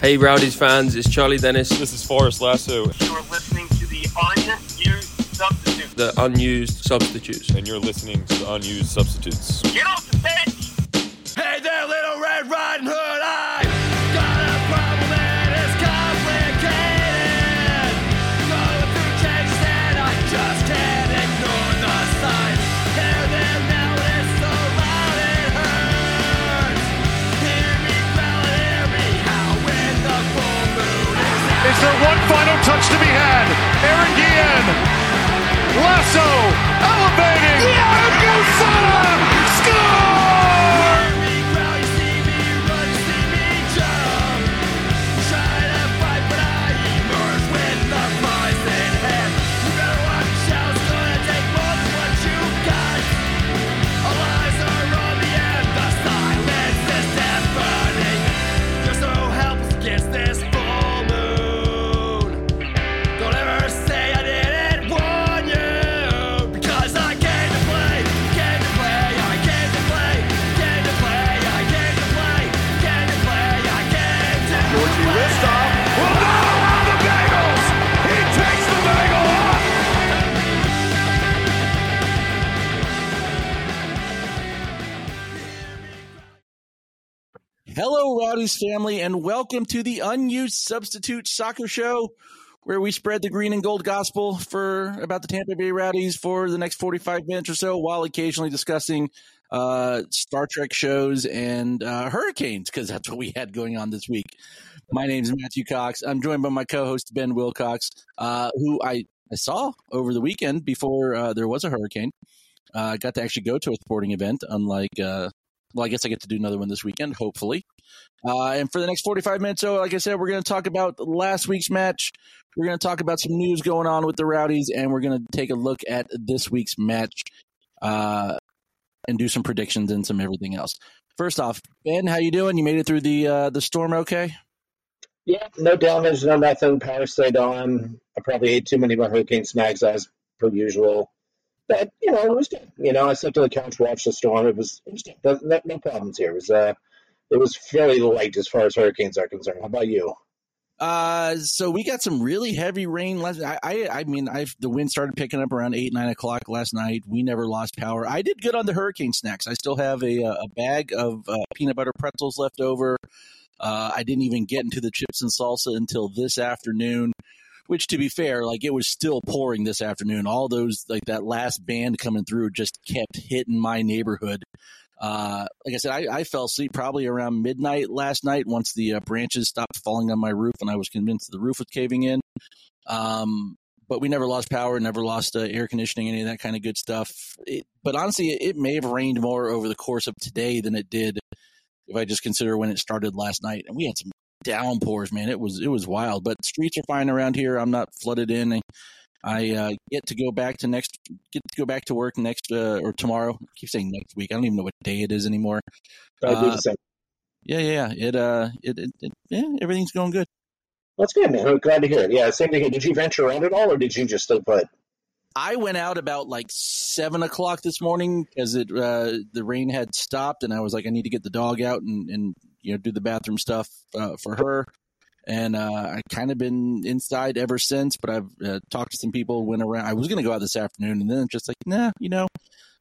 Hey, Rowdies fans, it's Charlie Dennis. This is Forrest Lasso. You're listening to the Unused Substitute. The unused substitutes. And you're listening to the Unused Substitutes. Get off the bench! Hey there, little Red Riding Hood! I is there one final touch to be had? Aaron Guillen. Lasso elevating. And Gusala Hello, family, and welcome to the Unused Substitute Soccer Show, where we spread the green and gold gospel for about the Tampa Bay Rowdies for the next 45 minutes or so, while occasionally discussing uh, Star Trek shows and uh, hurricanes, because that's what we had going on this week. My name is Matthew Cox. I'm joined by my co host, Ben Wilcox, uh, who I, I saw over the weekend before uh, there was a hurricane. Uh, I got to actually go to a sporting event, unlike uh, well, I guess I get to do another one this weekend, hopefully. Uh, and for the next 45 minutes, so like I said, we're going to talk about last week's match. We're going to talk about some news going on with the Rowdies, and we're going to take a look at this week's match uh, and do some predictions and some everything else. First off, Ben, how you doing? You made it through the uh, the storm, okay? Yeah, no damage, no nothing. Power stayed on. I probably ate too many of my hurricane snacks as per usual. But you know, it was good. You know, I sat on the couch, watched the storm. It was, it was. No, no problems here. It was uh, it was fairly light as far as hurricanes are concerned. How about you? Uh, so we got some really heavy rain last. I, I, I mean, I the wind started picking up around eight, nine o'clock last night. We never lost power. I did good on the hurricane snacks. I still have a a bag of uh, peanut butter pretzels left over. Uh, I didn't even get into the chips and salsa until this afternoon. Which, to be fair, like it was still pouring this afternoon. All those, like that last band coming through, just kept hitting my neighborhood. Uh, like I said, I, I, fell asleep probably around midnight last night once the uh, branches stopped falling on my roof and I was convinced the roof was caving in. Um, but we never lost power, never lost uh, air conditioning, any of that kind of good stuff. It, but honestly, it, it may have rained more over the course of today than it did if I just consider when it started last night. And we had some downpours, man. It was it was wild. But streets are fine around here. I'm not flooded in. I uh, get to go back to next get to go back to work next uh, or tomorrow. I keep saying next week. I don't even know what day it is anymore. I do the same. Yeah, yeah, it uh, it, it, it yeah, everything's going good. That's good, man. I'm glad to hear it. Yeah, same thing. Did you venture around at all, or did you just stay put? I went out about like seven o'clock this morning because it uh, the rain had stopped, and I was like, I need to get the dog out and, and you know do the bathroom stuff uh, for her. And uh, I kind of been inside ever since, but I've uh, talked to some people. Went around. I was going to go out this afternoon, and then just like, nah, you know,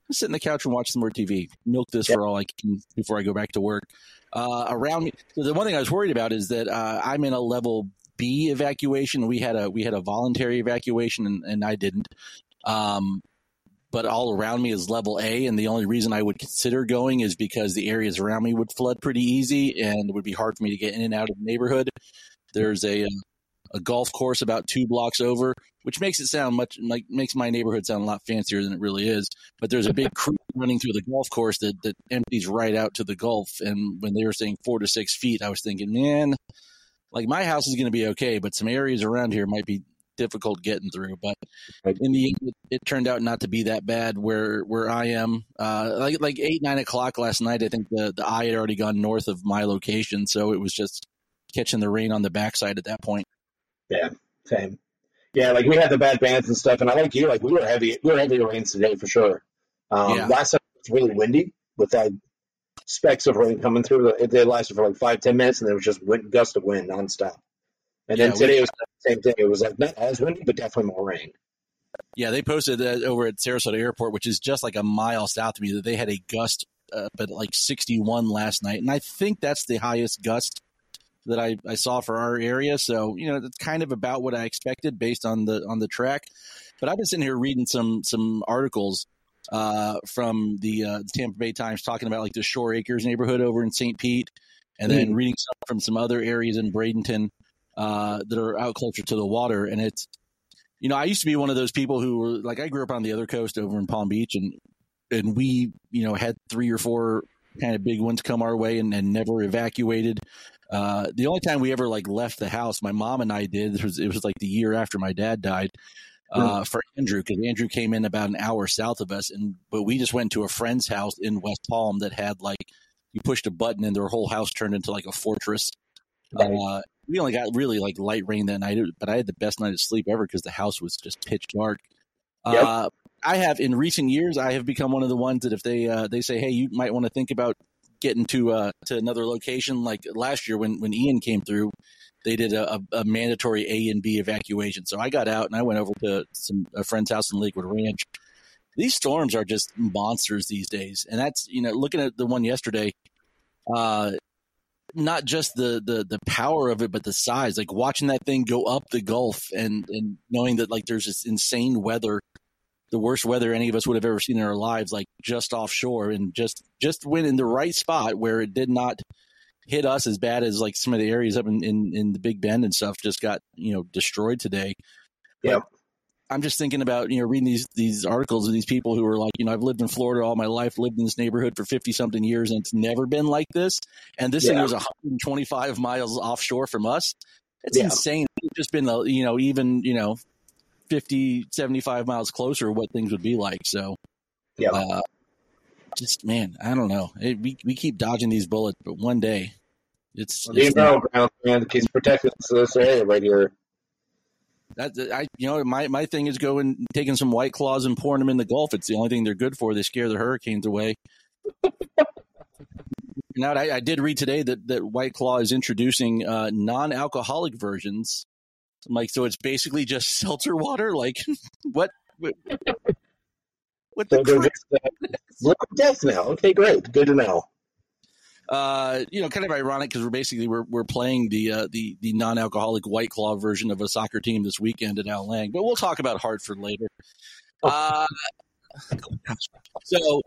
just sit on the couch and watch some more TV. Milk this yep. for all I can before I go back to work. Uh, around me, the one thing I was worried about is that uh, I'm in a level B evacuation. We had a we had a voluntary evacuation, and, and I didn't. Um, but all around me is level A, and the only reason I would consider going is because the areas around me would flood pretty easy, and it would be hard for me to get in and out of the neighborhood. There's a uh, a golf course about two blocks over, which makes it sound much like makes my neighborhood sound a lot fancier than it really is. But there's a big creek running through the golf course that that empties right out to the Gulf. And when they were saying four to six feet, I was thinking, man, like my house is going to be okay, but some areas around here might be difficult getting through. But in the end, it turned out not to be that bad where where I am. Uh, like like eight nine o'clock last night, I think the the eye had already gone north of my location, so it was just catching the rain on the backside at that point. Yeah, same. Yeah, like we had the bad bands and stuff, and I like you, like we were heavy, we were heavy rains today for sure. Um, yeah. Last time it was really windy with that specks of rain coming through. It they lasted for like five ten minutes, and there was just wind, gust of wind nonstop. And then Yeah, we- today was the same thing. It was like not as windy, but definitely more rain. Yeah, they posted that over at Sarasota Airport, which is just like a mile south of me, that they had a gust, uh, but like 61 last night, and I think that's the highest gust that I, I saw for our area. So you know, that's kind of about what I expected based on the on the track. But I've been sitting here reading some some articles uh, from the uh, Tampa Bay Times talking about like the Shore Acres neighborhood over in St. Pete, and then reading some from some other areas in Bradenton uh, that are out closer to the water, and it's you know, I used to be one of those people who were like, I grew up on the other coast over in Palm Beach, and and we, you know, had three or four kind of big ones come our way and, and never evacuated. Uh, the only time we ever like left the house, my mom and I did. It was it was like the year after my dad died. Uh, for Andrew, because Andrew came in about an hour south of us, and but we just went to a friend's house in West Palm that had like you pushed a button and their whole house turned into like a fortress. Right. Uh, we only got really like light rain that night, but I had the best night of sleep ever because the house was just pitch dark. Yep. Uh, I have in recent years, I have become one of the ones that if they uh, they say, hey, you might want to think about getting to uh, to another location. Like last year when when Ian came through, they did a, a, mandatory A and B evacuation. So I got out and I went over to some a friend's house in Lakewood Ranch. These storms are just monsters these days, and that's you know looking at the one yesterday. Uh, not just the, the the power of it, but the size. Like watching that thing go up the Gulf, and and knowing that like there's this insane weather, the worst weather any of us would have ever seen in our lives, like just offshore, and just just went in the right spot where it did not hit us as bad as like some of the areas up in in, in the Big Bend and stuff just got you know destroyed today. Yeah. I'm just thinking about you know reading these these articles of these people who are like you know I've lived in Florida all my life, lived in this neighborhood for fifty something years, and it's never been like this. And this thing was 125 miles offshore from us. It's Yeah. insane. It's just been you know even you know 50, 75 miles closer what things would be like. So Yeah. uh, just man, I don't know. It, we we keep dodging these bullets, but one day it's, the it's not- battleground, man, keeps protecting this area right here. That I you know my my thing is going taking some white claws and pouring them in the Gulf. It's the only thing they're good for. They scare the hurricanes away. now I, I did read today that that White Claw is introducing uh, non-alcoholic versions. I'm like so, it's basically just seltzer water. Like what? What, what the So crap? just uh, death now. Okay, great. Good to know. uh, you know, kind of ironic because we're basically we're we're playing the uh, the the non-alcoholic White Claw version of a soccer team this weekend at Al Lang, but we'll talk about Hartford later. Uh, so,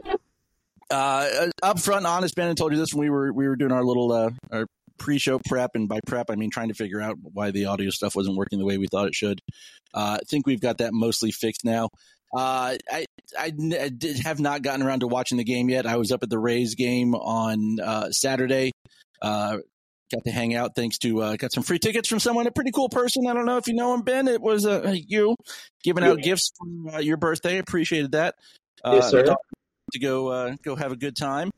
uh, up front, honest Ben, I told you this when we were we were doing our little uh, our pre-show prep, and by prep I mean trying to figure out why the audio stuff wasn't working the way we thought it should. Uh, I think we've got that mostly fixed now. Uh, I, I, I did have not gotten around to watching the game yet. I was up at the Rays game on uh, Saturday. Uh, got to hang out thanks to uh, got some free tickets from someone, a pretty cool person. I don't know if you know him, Ben. It was uh, you giving out Yeah. gifts for uh, your birthday. Appreciated that. Uh, Yes, sir. To go uh, go have a good time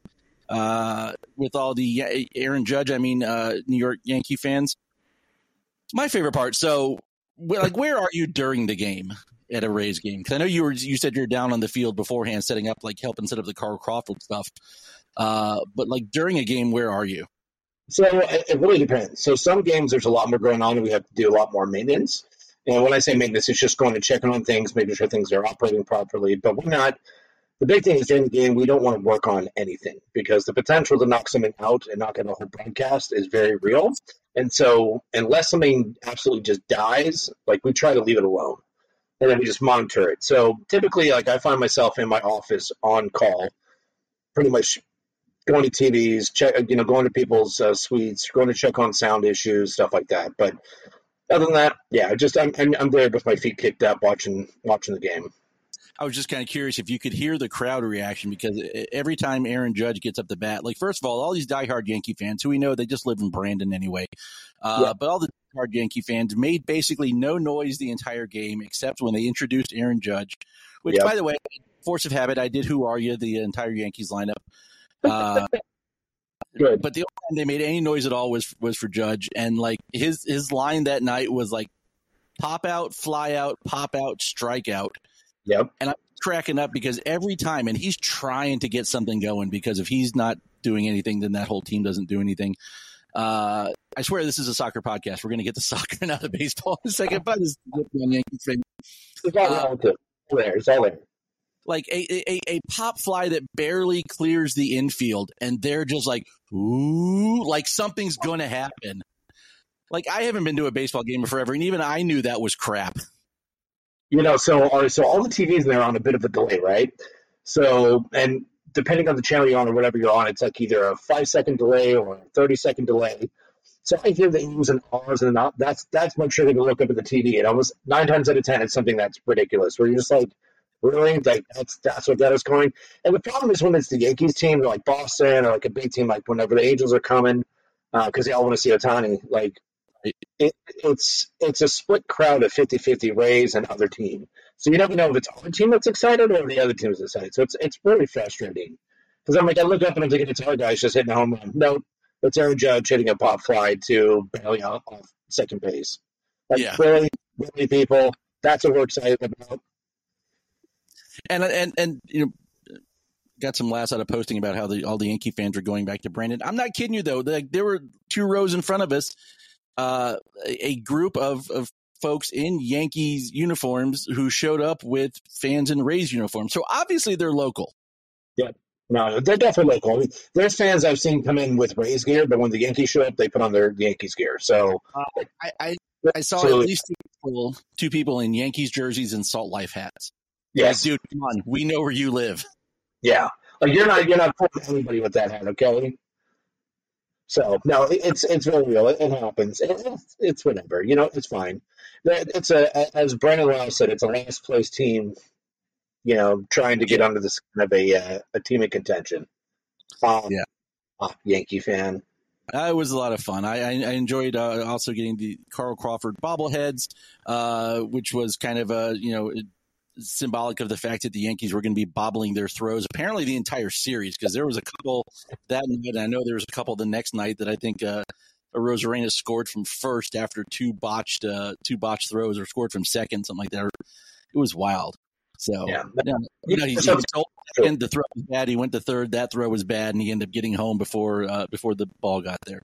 uh, with all the Aaron Judge. I mean, uh, New York Yankee fans. My favorite part. So, like, where are you during the game? At a Rays game, because I know you were. You said you're down on the field beforehand, setting up, like helping set up the Carl Crawford stuff. Uh, but like during a game, where are you? So it it really depends. So some games there's a lot more going on, and we have to do a lot more maintenance. And when I say maintenance, it's just going and checking on things, making sure things are operating properly. But we're not. The big thing is during the game, we don't want to work on anything because the potential to knock something out and knock out a whole broadcast is very real. And so, unless something absolutely just dies, like we try to leave it alone, and then we just monitor it. So typically, like I find myself in my office on call, pretty much going to TVs, check, you know, going to people's uh, suites, going to check on sound issues, stuff like that. But other than that, yeah, just I'm I'm, I'm there with my feet kicked up, watching watching the game. I was just kind of curious if you could hear the crowd reaction because every time Aaron Judge gets up the bat, like first of all, all these diehard Yankee fans who we know they just live in Brandon anyway, uh, Yeah. but all the diehard Yankee fans made basically no noise the entire game except when they introduced Aaron Judge, which Yep. by the way, force of habit, I did. Who are you? The entire Yankees lineup. Uh, Good. but the only time they made any noise at all was was for Judge, and like his his line that night was like pop out, fly out, pop out, strike out Yep. And I'm cracking up because every time, and he's trying to get something going because if he's not doing anything, then that whole team doesn't do anything. Uh, I swear this is a soccer podcast. We're going to get to soccer and out of baseball in a second, but this is on fan. It's all Uh. There. It's all there. Like a, a, a pop fly that barely clears the infield, and they're just like, ooh, like something's going to happen. Like I haven't been to a baseball game in forever, and even I knew that was crap. You know, so right, so all the TVs there are on a bit of a delay, right? So, and depending on the channel you're on or whatever you're on, it's like either a five second delay or a thirty second delay. So I hear the E's and R's and not, that's that's my trigger to look up at the TV. And almost nine times out of ten, it's something that's ridiculous. Where you're just like, really, like that's that's what that is going. And the problem is when it's the Yankees team, or like Boston, or like a big team, like whenever the Angels are coming, uh, because they all want to see Ohtani. Like it, it's it's a split crowd of 50-50 Rays and other team. So you never know if it's our team that's excited or the other team is excited. So it's it's really frustrating. Because I'm like, I look up and I'm thinking it's our guys just hitting a home run. No, it's Aaron Judge hitting a pop fly to barely off, off second base. Like, Yeah. really, really, people, that's what we're excited about. and and and you know got some laughs out of posting about how the all the Yankee fans are going back to Brandon. I'm not kidding you though. Like there were two rows in front of us, uh, a group of of folks in Yankees uniforms who showed up with fans in Rays uniforms. So obviously they're local. Yeah, no, they're definitely local. I mean, there's fans I've seen come in with Rays gear, but when the Yankees show up, they put on their Yankees gear. So I I, I saw at least two people, two people in Yankees jerseys and Salt Life hats. yes, Like, dude, come on, we know where you live. Yeah, like you're not you're not fooling anybody with that hat, okay? So no, it's it's very real. It, it happens. It, it's, it's whatever. You know, it's fine. It's a as Brandon Rouse said, it's a last place team. You know, trying to get under the skin of a uh, a team in contention. Um, Yeah. ah, Yankee fan. Uh, it was a lot of fun. I, I, I enjoyed uh, also getting the Carl Crawford bobbleheads, uh, which was kind of a you know symbolic of the fact that the Yankees were going to be bobbling their throws apparently the entire series because there was a couple that night. And I know there was a couple the next night that I think uh, Arozarena scored from first after two botched uh, two botched throws or scored from second something like that. It was wild. So Yeah. you know, he's, he told second, the throw was bad. He went to third. That throw was bad, and he ended up getting home before uh, before the ball got there.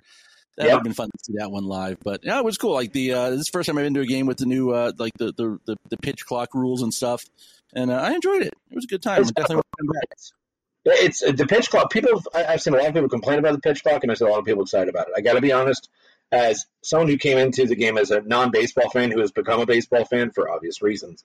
That would have been fun to see that one live, but yeah, it was cool. Like the uh, this is the first time I've been to a game with the new uh, like the, the the the pitch clock rules and stuff, and uh, I enjoyed it. It was a good time. It's- definitely want come back. It's the pitch clock. People, I, I've seen a lot of people complain about the pitch clock, and I see a lot of people excited about it. I got to be honest, as someone who came into the game as a non-baseball fan who has become a baseball fan for obvious reasons,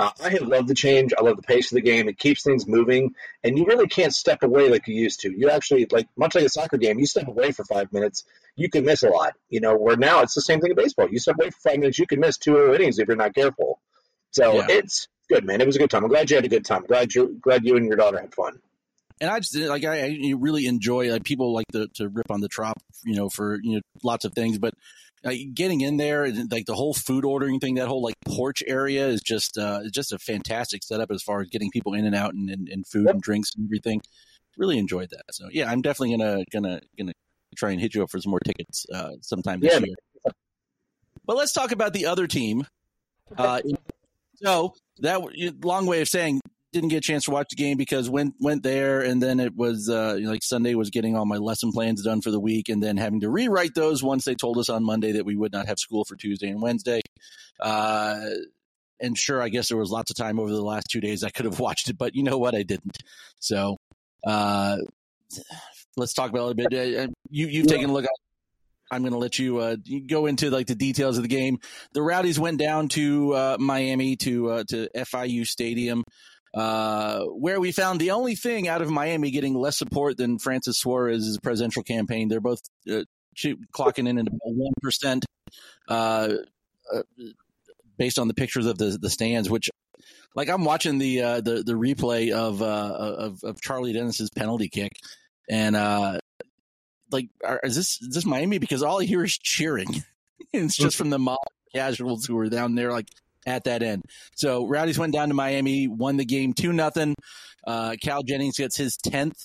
uh, I have loved the change. I love the pace of the game. It keeps things moving, and you really can't step away like you used to. You actually, like much like a soccer game, you step away for five minutes, you can miss a lot. You know, where now it's the same thing in baseball. You step away for five minutes, you can miss two innings if you're not careful. So Yeah. it's good, man. It was a good time. I'm glad you had a good time. glad you glad you and your daughter had fun. and I just like I, I really enjoy like people like to, to rip on the trop, you know, for you know lots of things, but getting in there and like the whole food ordering thing, that whole like porch area is just uh, just a fantastic setup as far as getting people in and out and, and, and food Yep. and drinks and everything. Really enjoyed that. So yeah, I'm definitely gonna gonna gonna try and hit you up for some more tickets uh, sometime this Yeah, year. But let's talk about the other team. Uh, so that long way of saying didn't get a chance to watch the game because went went there and then it was uh, you know, like Sunday was getting all my lesson plans done for the week and then having to rewrite those once they told us on Monday that we would not have school for Tuesday and Wednesday. Uh, and sure, I guess there was lots of time over the last two days I could have watched it, but you know what, I didn't. So uh, let's talk about it a little bit. Uh, you you've taken a look at. I'm going to let you, uh, go into like the details of the game. The Rowdies went down to uh, Miami to uh, to FIU Stadium, uh, where we found the only thing out of Miami getting less support than Francis Suarez's presidential campaign. They're both uh, clocking in at about one percent, uh, uh, based on the pictures of the the stands. Which, like, I'm watching the uh, the the replay of uh, of of Charlie Dennis's penalty kick, and uh, like, are, is this is this Miami? Because all I hear is cheering. it's just from the mob casuals who are down there, like at that end. So Rowdies went down to Miami, won the game two nothing. Uh, Cal Jennings gets his tenth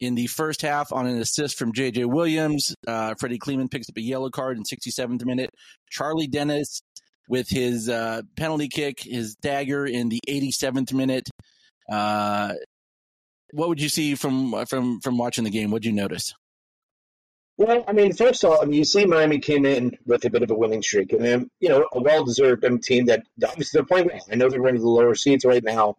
in the first half on an assist from J.J. Williams. Uh, Freddy Kleemann picks up a yellow card in 67th minute. Charlie Dennis with his uh, penalty kick, his dagger in the 87th minute. Uh, what would you see from from from watching the game? What'd you notice? Well, I mean, first of all, I mean, you see Miami came in with a bit of a winning streak, and then you know a well-deserved um, team that obviously they're playing well. I know they're running the lower seeds right now,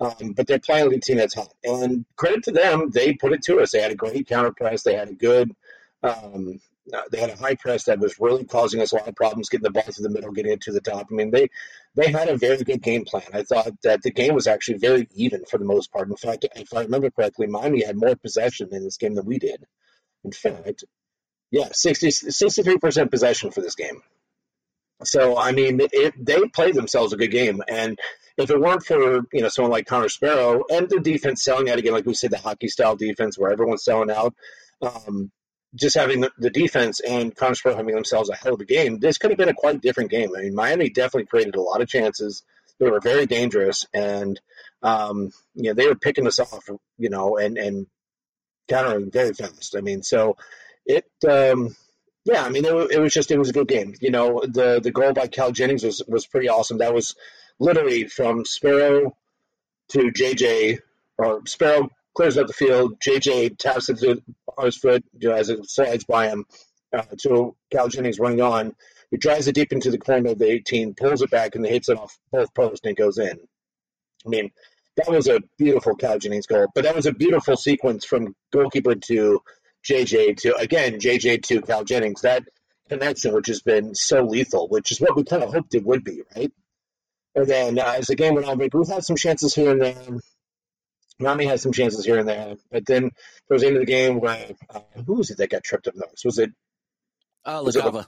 um, but they're playing a team that's hot. And credit to them, they put it to us. They had a great counter press. They had a good, um, uh, they had a high press that was really causing us a lot of problems getting the ball to the middle, getting it to the top. I mean, they they had a very good game plan. I thought that the game was actually very even for the most part. In fact, if I remember correctly, Miami had more possession in this game than we did. In fact, yeah, 60, 63% possession for this game. So, I mean, it, they played themselves a good game. And if it weren't for, you know, someone like Connor Sparrow and the defense selling out again, like we said, the hockey style defense where everyone's selling out, um, just having the, the defense and Connor Sparrow having themselves a hell of a game, this could have been a quite different game. I mean, Miami definitely created a lot of chances. They were very dangerous. And, um, you know, they were picking us off, you know, and, and countering very fast. I mean, so it, um, yeah, I mean, it, it, was just it was a good game. You know, the the goal by Cal Jennings was was pretty awesome. That was literally from Sparrow to JJ, or Sparrow clears up the field. JJ taps it on his foot you know, as it slides by him uh, to Cal Jennings running on. He drives it deep into the corner of the 18, pulls it back, and hits it off both posts and it goes in. I mean, that was a beautiful Cal Jennings goal, but that was a beautiful sequence from goalkeeper to JJ to again JJ to Cal Jennings. That connection, which has been so lethal, which is what we kind of hoped it would be, right? And then uh, as the game went on, we had some chances here and there. Miami had some chances here and there, but then towards the end of the game, where uh, who was it that got tripped up most? Was it? Uh, LaCava.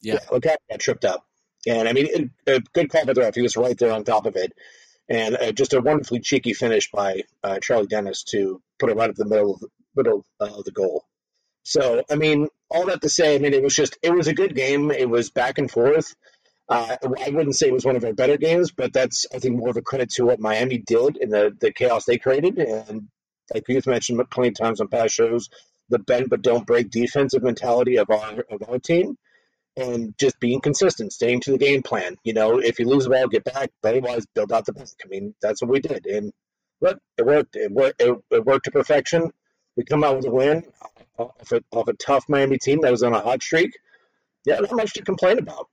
Yeah, yeah LaCava got tripped up, and I mean, it, a good call by the ref. He was right there on top of it, and uh, just a wonderfully cheeky finish by uh, Charlie Dennis to put it right up the middle of the, middle of the goal. So, I mean, all that to say, I mean, it was just, it was a good game. It was back and forth. Uh, I wouldn't say it was one of our better games, but that's, I think, more of a credit to what Miami did and the, the chaos they created. And like you've mentioned plenty of times on past shows, the bend but don't break defensive mentality of our, of our team and just being consistent, staying to the game plan. You know, if you lose the ball, get back, but otherwise build out the back. I mean, that's what we did. And look, it worked. It worked, it, worked to perfection. We come out with a win off a, off a tough Miami team that was on a hot streak. Yeah, not much to complain about.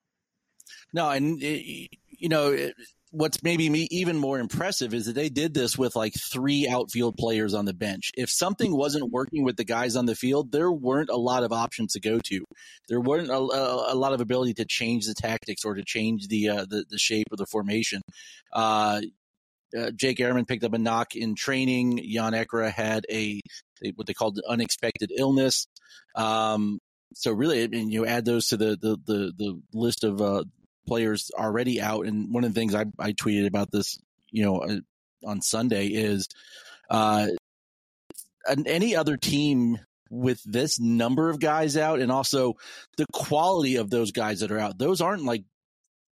No, and you know what's maybe me even more impressive is that they did this with like three outfield players on the bench. If something wasn't working with the guys on the field, there weren't a lot of options to go to. There weren't a, a, a lot of ability to change the tactics or to change the uh, the, the shape of the formation. Uh, uh, Jake Areman picked up a knock in training. Yann Ekra had a what they called an unexpected illness. Um, so really, I mean, you add those to the the the, the list of uh, players already out. And one of the things I, I tweeted about this, you know, uh, on Sunday is uh, any other team with this number of guys out and also the quality of those guys that are out. Those aren't like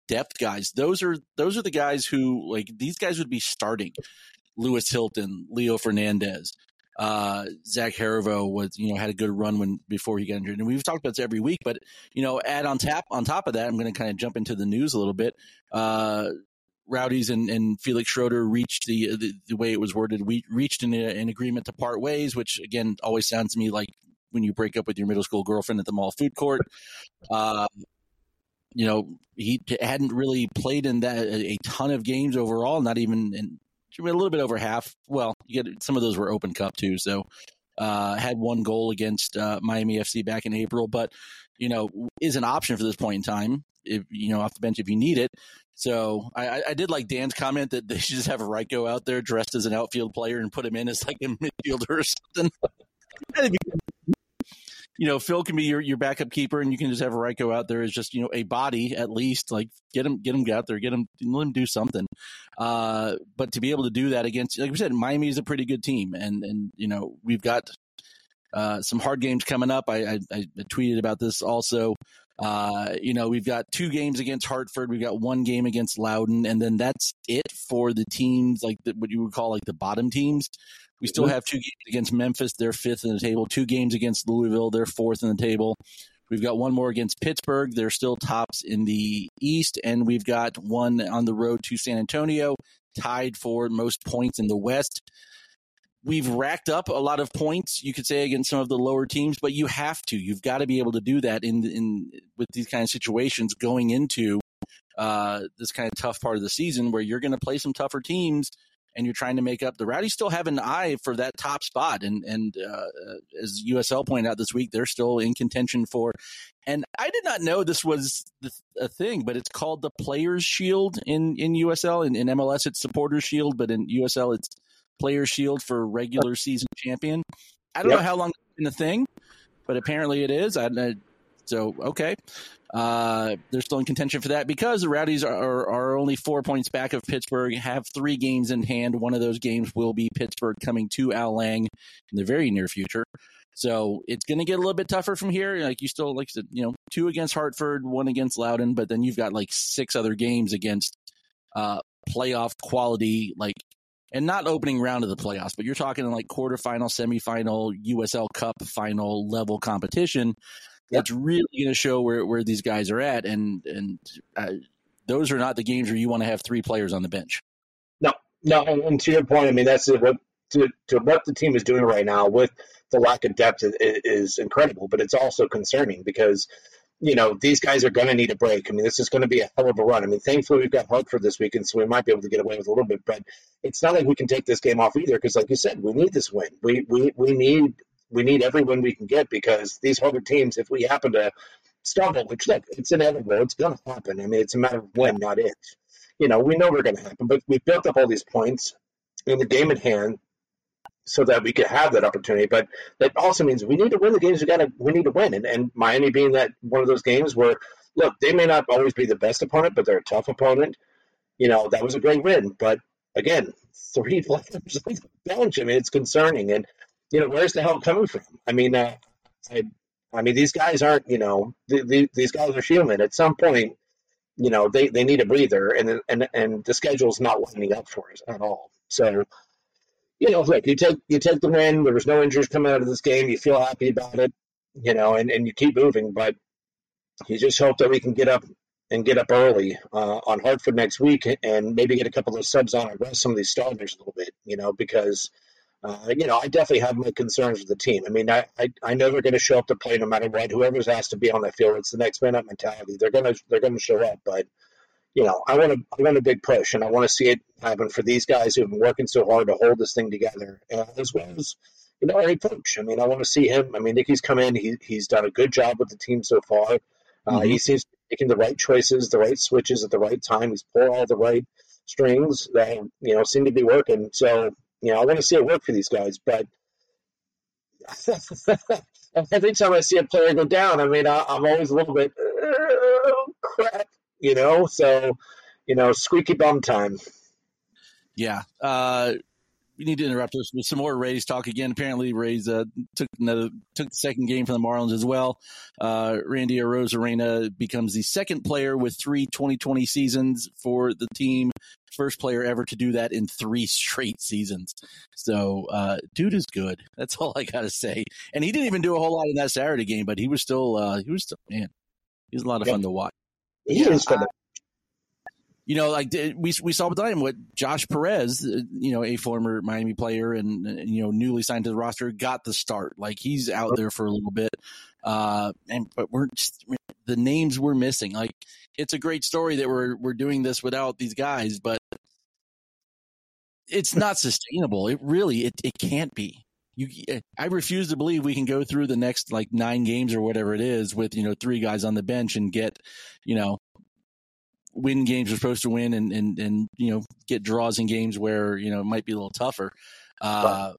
depth guys. Those are those are the guys who like these guys would be starting. Lewis Hilton, Leo Fernandes, uh, Zach Herivaux was, you know, had a good run when before he got injured, and we've talked about this every week. But you know, add on tap on top of that, I'm going to kind of jump into the news a little bit. Uh, Rowdies and, and Felix Schroeder reached the, the, the way it was worded. We reached an, an agreement to part ways, which again always sounds to me like when you break up with your middle school girlfriend at the mall food court. Uh, you know, he hadn't really played in that a ton of games overall, not even in a little bit over half. Well, you get some of those were Open Cup too, so uh, had one goal against uh, Miami FC back in April, but you know is an option for this point in time. If you know off the bench if you need it. So I, I did like Dan's comment that they should just have a Ryko out there dressed as an outfield player and put him in as like a midfielder or something you know, Phil can be your, your backup keeper, and you can just have Ryko out there as just you know a body at least. Like get him get him out there, get him let him do something. Uh, but to be able to do that against, like we said, Miami is a pretty good team, and and you know we've got uh, some hard games coming up. I, I, I tweeted about this also. Uh, you know, we've got two games against Hartford. We've got one game against Loudoun, and then that's it for the teams like the, what you would call like the bottom teams. We still have two games against Memphis. They're fifth in the table. Two games against Louisville. They're fourth in the table. We've got one more against Pittsburgh. They're still tops in the East. And we've got one on the road to San Antonio, tied for most points in the West. We've racked up a lot of points, you could say, against some of the lower teams, but you have to. You've got to be able to do that in in with these kind of situations going into uh, this kind of tough part of the season where you're going to play some tougher teams and you're trying to make up. The Rowdies still have an eye for that top spot, and and uh, as USL pointed out this week, they're still in contention for. And I did not know this was a thing, but it's called the Players Shield in in USL. In, in MLS, it's Supporters Shield, but in USL, it's Players Shield for regular season champion. I don't Yep. know how long it's been a thing, but apparently it is. I, I so okay. Uh, they're still in contention for that because the Rowdies are, are, are only four points back of Pittsburgh, have three games in hand. One of those games will be Pittsburgh coming to Al Lang in the very near future. So it's going to get a little bit tougher from here. Like you still, like you know, two against Hartford, one against Loudoun, but then you've got like six other games against uh, playoff quality, like, and not opening round of the playoffs, but you're talking like quarterfinal, semifinal, USL Cup final level competition that's really going to show where, where these guys are at. And, and uh, those are not the games where you want to have three players on the bench. No, and, and to your point, I mean that's what to, to what the team is doing right now with the lack of depth is, is incredible, but it's also concerning because you know these guys are going to need a break. I mean, this is going to be a hell of a run. I mean, thankfully we've got Hartford this weekend, so we might be able to get away with a little bit. But it's not like we can take this game off either, because like you said, we need this win. We we we need we need every win we can get because these Harvard teams, if we happen to stumble, which look, it's inevitable, it's going to happen. I mean, it's a matter of when, not if. You know, we know we're going to happen, but we've built up all these points in the game at hand so that we could have that opportunity. But that also means we need to win the games we got to we need to win. And, and Miami being that one of those games where look, they may not always be the best opponent, but they're a tough opponent. You know, that was a great win. But again, three players on the bench. I mean, it's concerning. And you know, where's the help coming from? I mean, uh, I, I mean, these guys aren't. You know, the, the, these guys are human. At some point, you know, they, they need a breather, and and and the schedule's not lining up for us at all. So, you know, look, you take you take the win. There was no injuries coming out of this game. You feel happy about it, you know, and, and you keep moving. But you just hope that we can get up and get up early uh, on Hartford next week, and maybe get a couple of subs on and rest some of these starters a little bit, you know, because. Uh, you know, I definitely have my concerns with the team. I mean, I, I, I know they're going to show up to play no matter what. Whoever's asked to be on that field, it's the next man up mentality. They're going to they're going to show up, but you know, I want to I want a big push, and I want to see it happen for these guys who've been working so hard to hold this thing together, uh, as well as you know head coach. I mean, I want to see him. I mean, Nicky's come in; he he's done a good job with the team so far. Uh, Mhm. He seems making the right choices, the right switches at the right time. He's pulling all the right strings that you know seem to be working. So you know, I want to see it work for these guys, but. Every time I see a player go down, I mean, I, I'm always a little bit, you know. So, you know, squeaky bum time. Yeah. Uh, we need to interrupt us with some more Rays talk again. Apparently, Rays uh, took another took the second game from the Marlins as well. Uh, Randy Arozarena becomes the second player with three 2020 seasons for the team. First player ever to do that in three straight seasons. So, uh, dude is good. That's all I gotta say. And he didn't even do a whole lot in that Saturday game, but he was still uh, he was still man. He was a lot of Yeah. fun to watch. He is for the you know, like we we saw with time what Josh Perez, uh, you know, a former Miami player and, and you know newly signed to the roster, got the start. Like he's out there for a little bit, uh, and but we're just, the names we're missing. Like it's a great story that we're we're doing this without these guys, but it's not sustainable. It really it it can't be. You, I refuse to believe we can go through the next like nine games or whatever it is with you know three guys on the bench and get you know win games we're supposed to win and, and, and, you know, get draws in games where, you know, it might be a little tougher. Uh,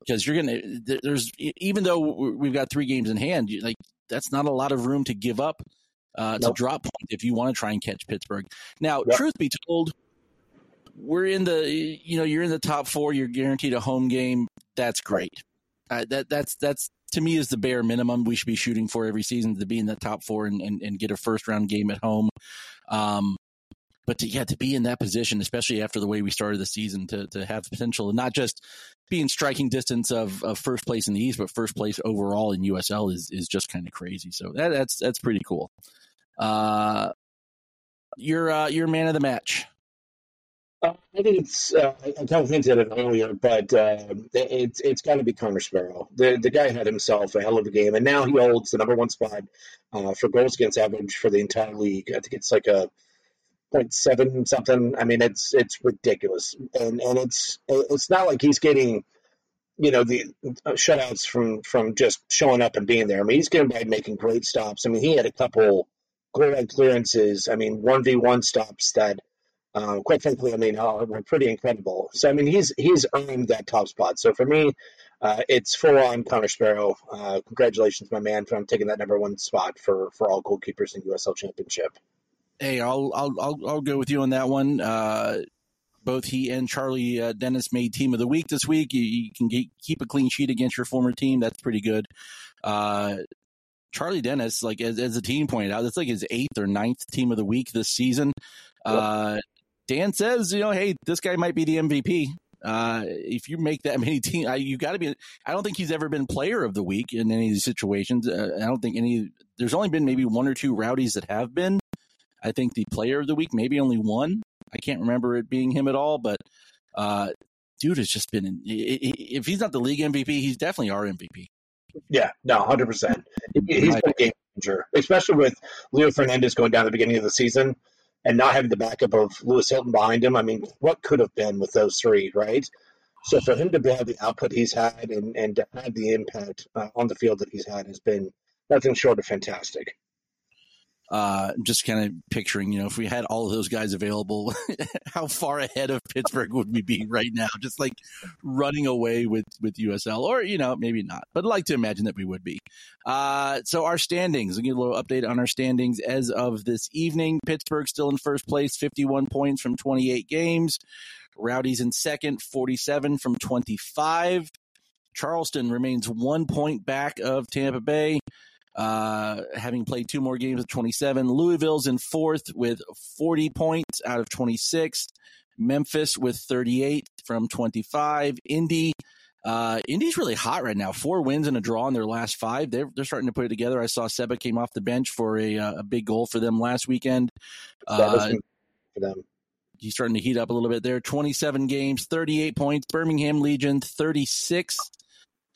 because you're to, there's, even though we've got three games in hand, you, like that's not a lot of room to give up, uh, to drop points if you want to try and catch Pittsburgh. Now, Yep. truth be told, we're in the, you know, you're in the top four, you're guaranteed a home game. That's great. Uh, that, that's, that's, to me is the bare minimum we should be shooting for every season to be in the top four and, and, and get a first round game at home. Um, but to, yeah, to be in that position, especially after the way we started the season, to to have the potential and not just be in striking distance of, of first place in the East, but first place overall in USL is is just kind of crazy. So that, that's that's pretty cool. Uh, you're uh, you're man of the match. Uh, I think it's. Uh, I kind of hinted at it earlier, but uh, it's it's got to be Connor Sparrow. The the guy had himself a hell of a game, and now he holds the number one spot uh, for goals against average for the entire league. I think it's like a 0.7 something. I mean, it's it's ridiculous, and and it's it's not like he's getting, you know, the shutouts from from just showing up and being there. I mean, he's getting by making great stops. I mean, he had a couple goal line clearances. I mean, one v one stops that uh, quite frankly, I mean, uh, were pretty incredible. So I mean, he's he's earned that top spot. So for me, uh, it's full on Connor Sparrow. Uh, congratulations, my man, for taking that number one spot for for all goalkeepers in USL Championship. Hey, I'll I'll I'll, I'll go with you on that one. Uh, both he and Charlie uh, Dennis made team of the week this week. You, you can get, keep a clean sheet against your former team. That's pretty good. Uh, Charlie Dennis, like as, as the team pointed out, it's like his eighth or ninth team of the week this season. Uh, Dan says, you know, hey, this guy might be the MVP. Uh, if you make that many team, uh, you got to be. I don't think he's ever been player of the week in any of these situations. Uh, I don't think any. There's only been maybe one or two rowdies that have been. I think the player of the week, maybe only one. I can't remember it being him at all, but uh, dude has just been. If he's not the league MVP, he's definitely our MVP. Yeah, no, hundred percent. He's been a game changer, especially with Leo Fernandes going down at the beginning of the season and not having the backup of Lewis Hilton behind him. I mean, what could have been with those three, right? So for him to have the output he's had and, and to have the impact uh, on the field that he's had has been nothing short of fantastic. Uh, just kind of picturing, you know, if we had all of those guys available, how far ahead of Pittsburgh would we be right now? Just like running away with, with USL, or, you know, maybe not, but I'd like to imagine that we would be. Uh, so our standings, I'll give a little update on our standings as of this evening. Pittsburgh still in first place, 51 points from 28 games. Rowdies in second, 47 from 25. Charleston remains one point back of Tampa Bay uh, having played two more games with 27. Louisville's in fourth with 40 points out of 26. Memphis with 38 from 25. Indy, uh, Indy's really hot right now. Four wins and a draw in their last five. They're they're starting to put it together. I saw Seba came off the bench for a uh, a big goal for them last weekend. Uh, for them. He's starting to heat up a little bit there. 27 games, 38 points. Birmingham Legion 36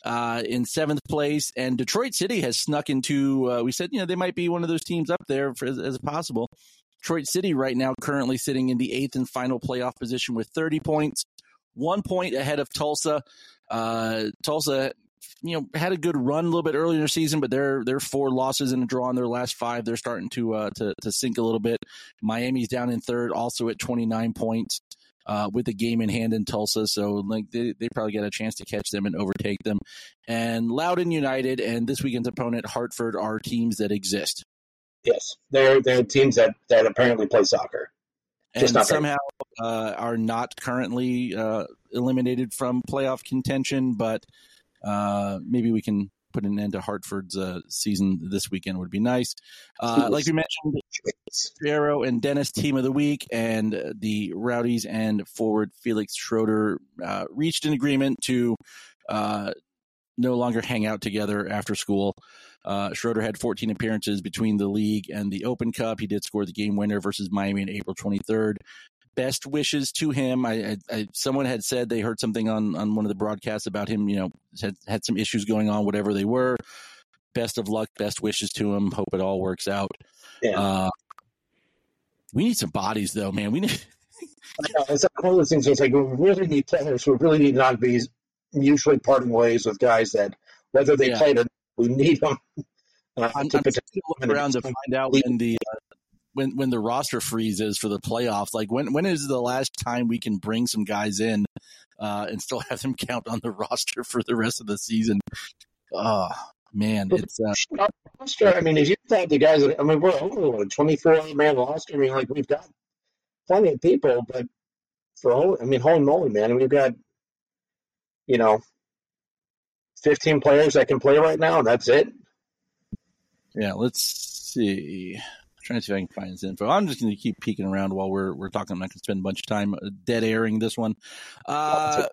uh, in seventh place, and Detroit City has snuck into. Uh, we said you know they might be one of those teams up there for, as, as possible. Detroit City right now currently sitting in the eighth and final playoff position with 30 points, one point ahead of Tulsa. Uh, Tulsa, you know, had a good run a little bit earlier in the season, but they're they're four losses and a draw in their last five. They're starting to uh, to to sink a little bit. Miami's down in third, also at 29 points uh, with the game in hand in Tulsa. So like they, they probably get a chance to catch them and overtake them. And Loudoun United and this weekend's opponent Hartford are teams that exist. Yes, they're they're teams that that apparently play soccer. Just and somehow uh, are not currently uh, eliminated from playoff contention, but uh, maybe we can put an end to Hartford's uh, season this weekend would be nice. Uh, like we mentioned, Sparrow and Dennis team of the week, and uh, the Rowdies and forward Felix Schroeder uh, reached an agreement to uh, no longer hang out together after school. Uh, Schroeder had 14 appearances between the league and the Open Cup. He did score the game winner versus Miami on April 23rd best wishes to him. I, I, I, someone had said they heard something on on one of the broadcasts about him. You know, had had some issues going on, whatever they were. Best of luck, best wishes to him. Hope it all works out. Yeah. Uh, we need some bodies, though, man. We need. know, it's like one of those things. It's like we really need players. We really need not be mutually parting ways with guys that whether they yeah. played or we need them. Uh, I'm, I'm looking around to find out when the uh, when when the roster freeze is for the playoffs. Like when when is the last time we can bring some guys in uh, and still have them count on the roster for the rest of the season? Oh man, it's uh, roster. I mean, if you thought the guys, I mean, we're over a twenty four man roster. I mean, like we've got plenty of people, but for I mean, holy moly, man, we've got you know. 15 players that can play right now, and that's it. Yeah, let's see trying to see if I can find this info. I'm just going to keep peeking around while we're we're talking. I'm not going to spend a bunch of time uh, dead airing this one. Uh,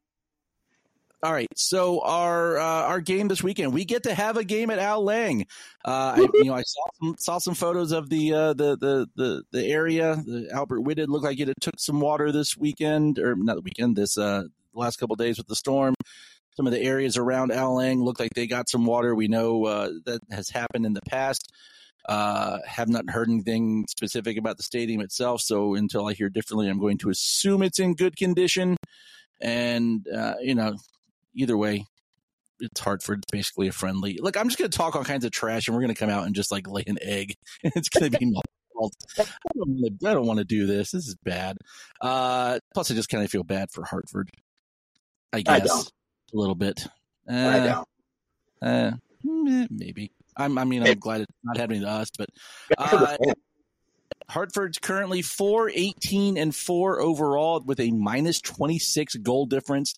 All right, so our uh, our game this weekend, we get to have a game at Al Lang. Uh, I, you know, I saw some saw some photos of the uh, the the the the area. The Albert Whitted looked like it took some water this weekend, or not the weekend. This uh, last couple days with the storm. Some of the areas around Al Lang look like they got some water. We know uh, that has happened in the past. Uh, have not heard anything specific about the stadium itself, so until I hear differently, I'm going to assume it's in good condition. And uh, you know, either way, it's Hartford. It's basically a friendly. Look, I'm just going to talk all kinds of trash, and we're going to come out and just like lay an egg, and it's going to be my fault. I don't, want to do this. This is bad. Uh, plus, I just kind of feel bad for Hartford. I guess a little bit. Uh, I don't. uh, mm, maybe. I'm, I mean, I'm glad it's not happening to us, but Good for the uh. Hartford's currently 4 18 and 4 overall with a minus 26 goal difference.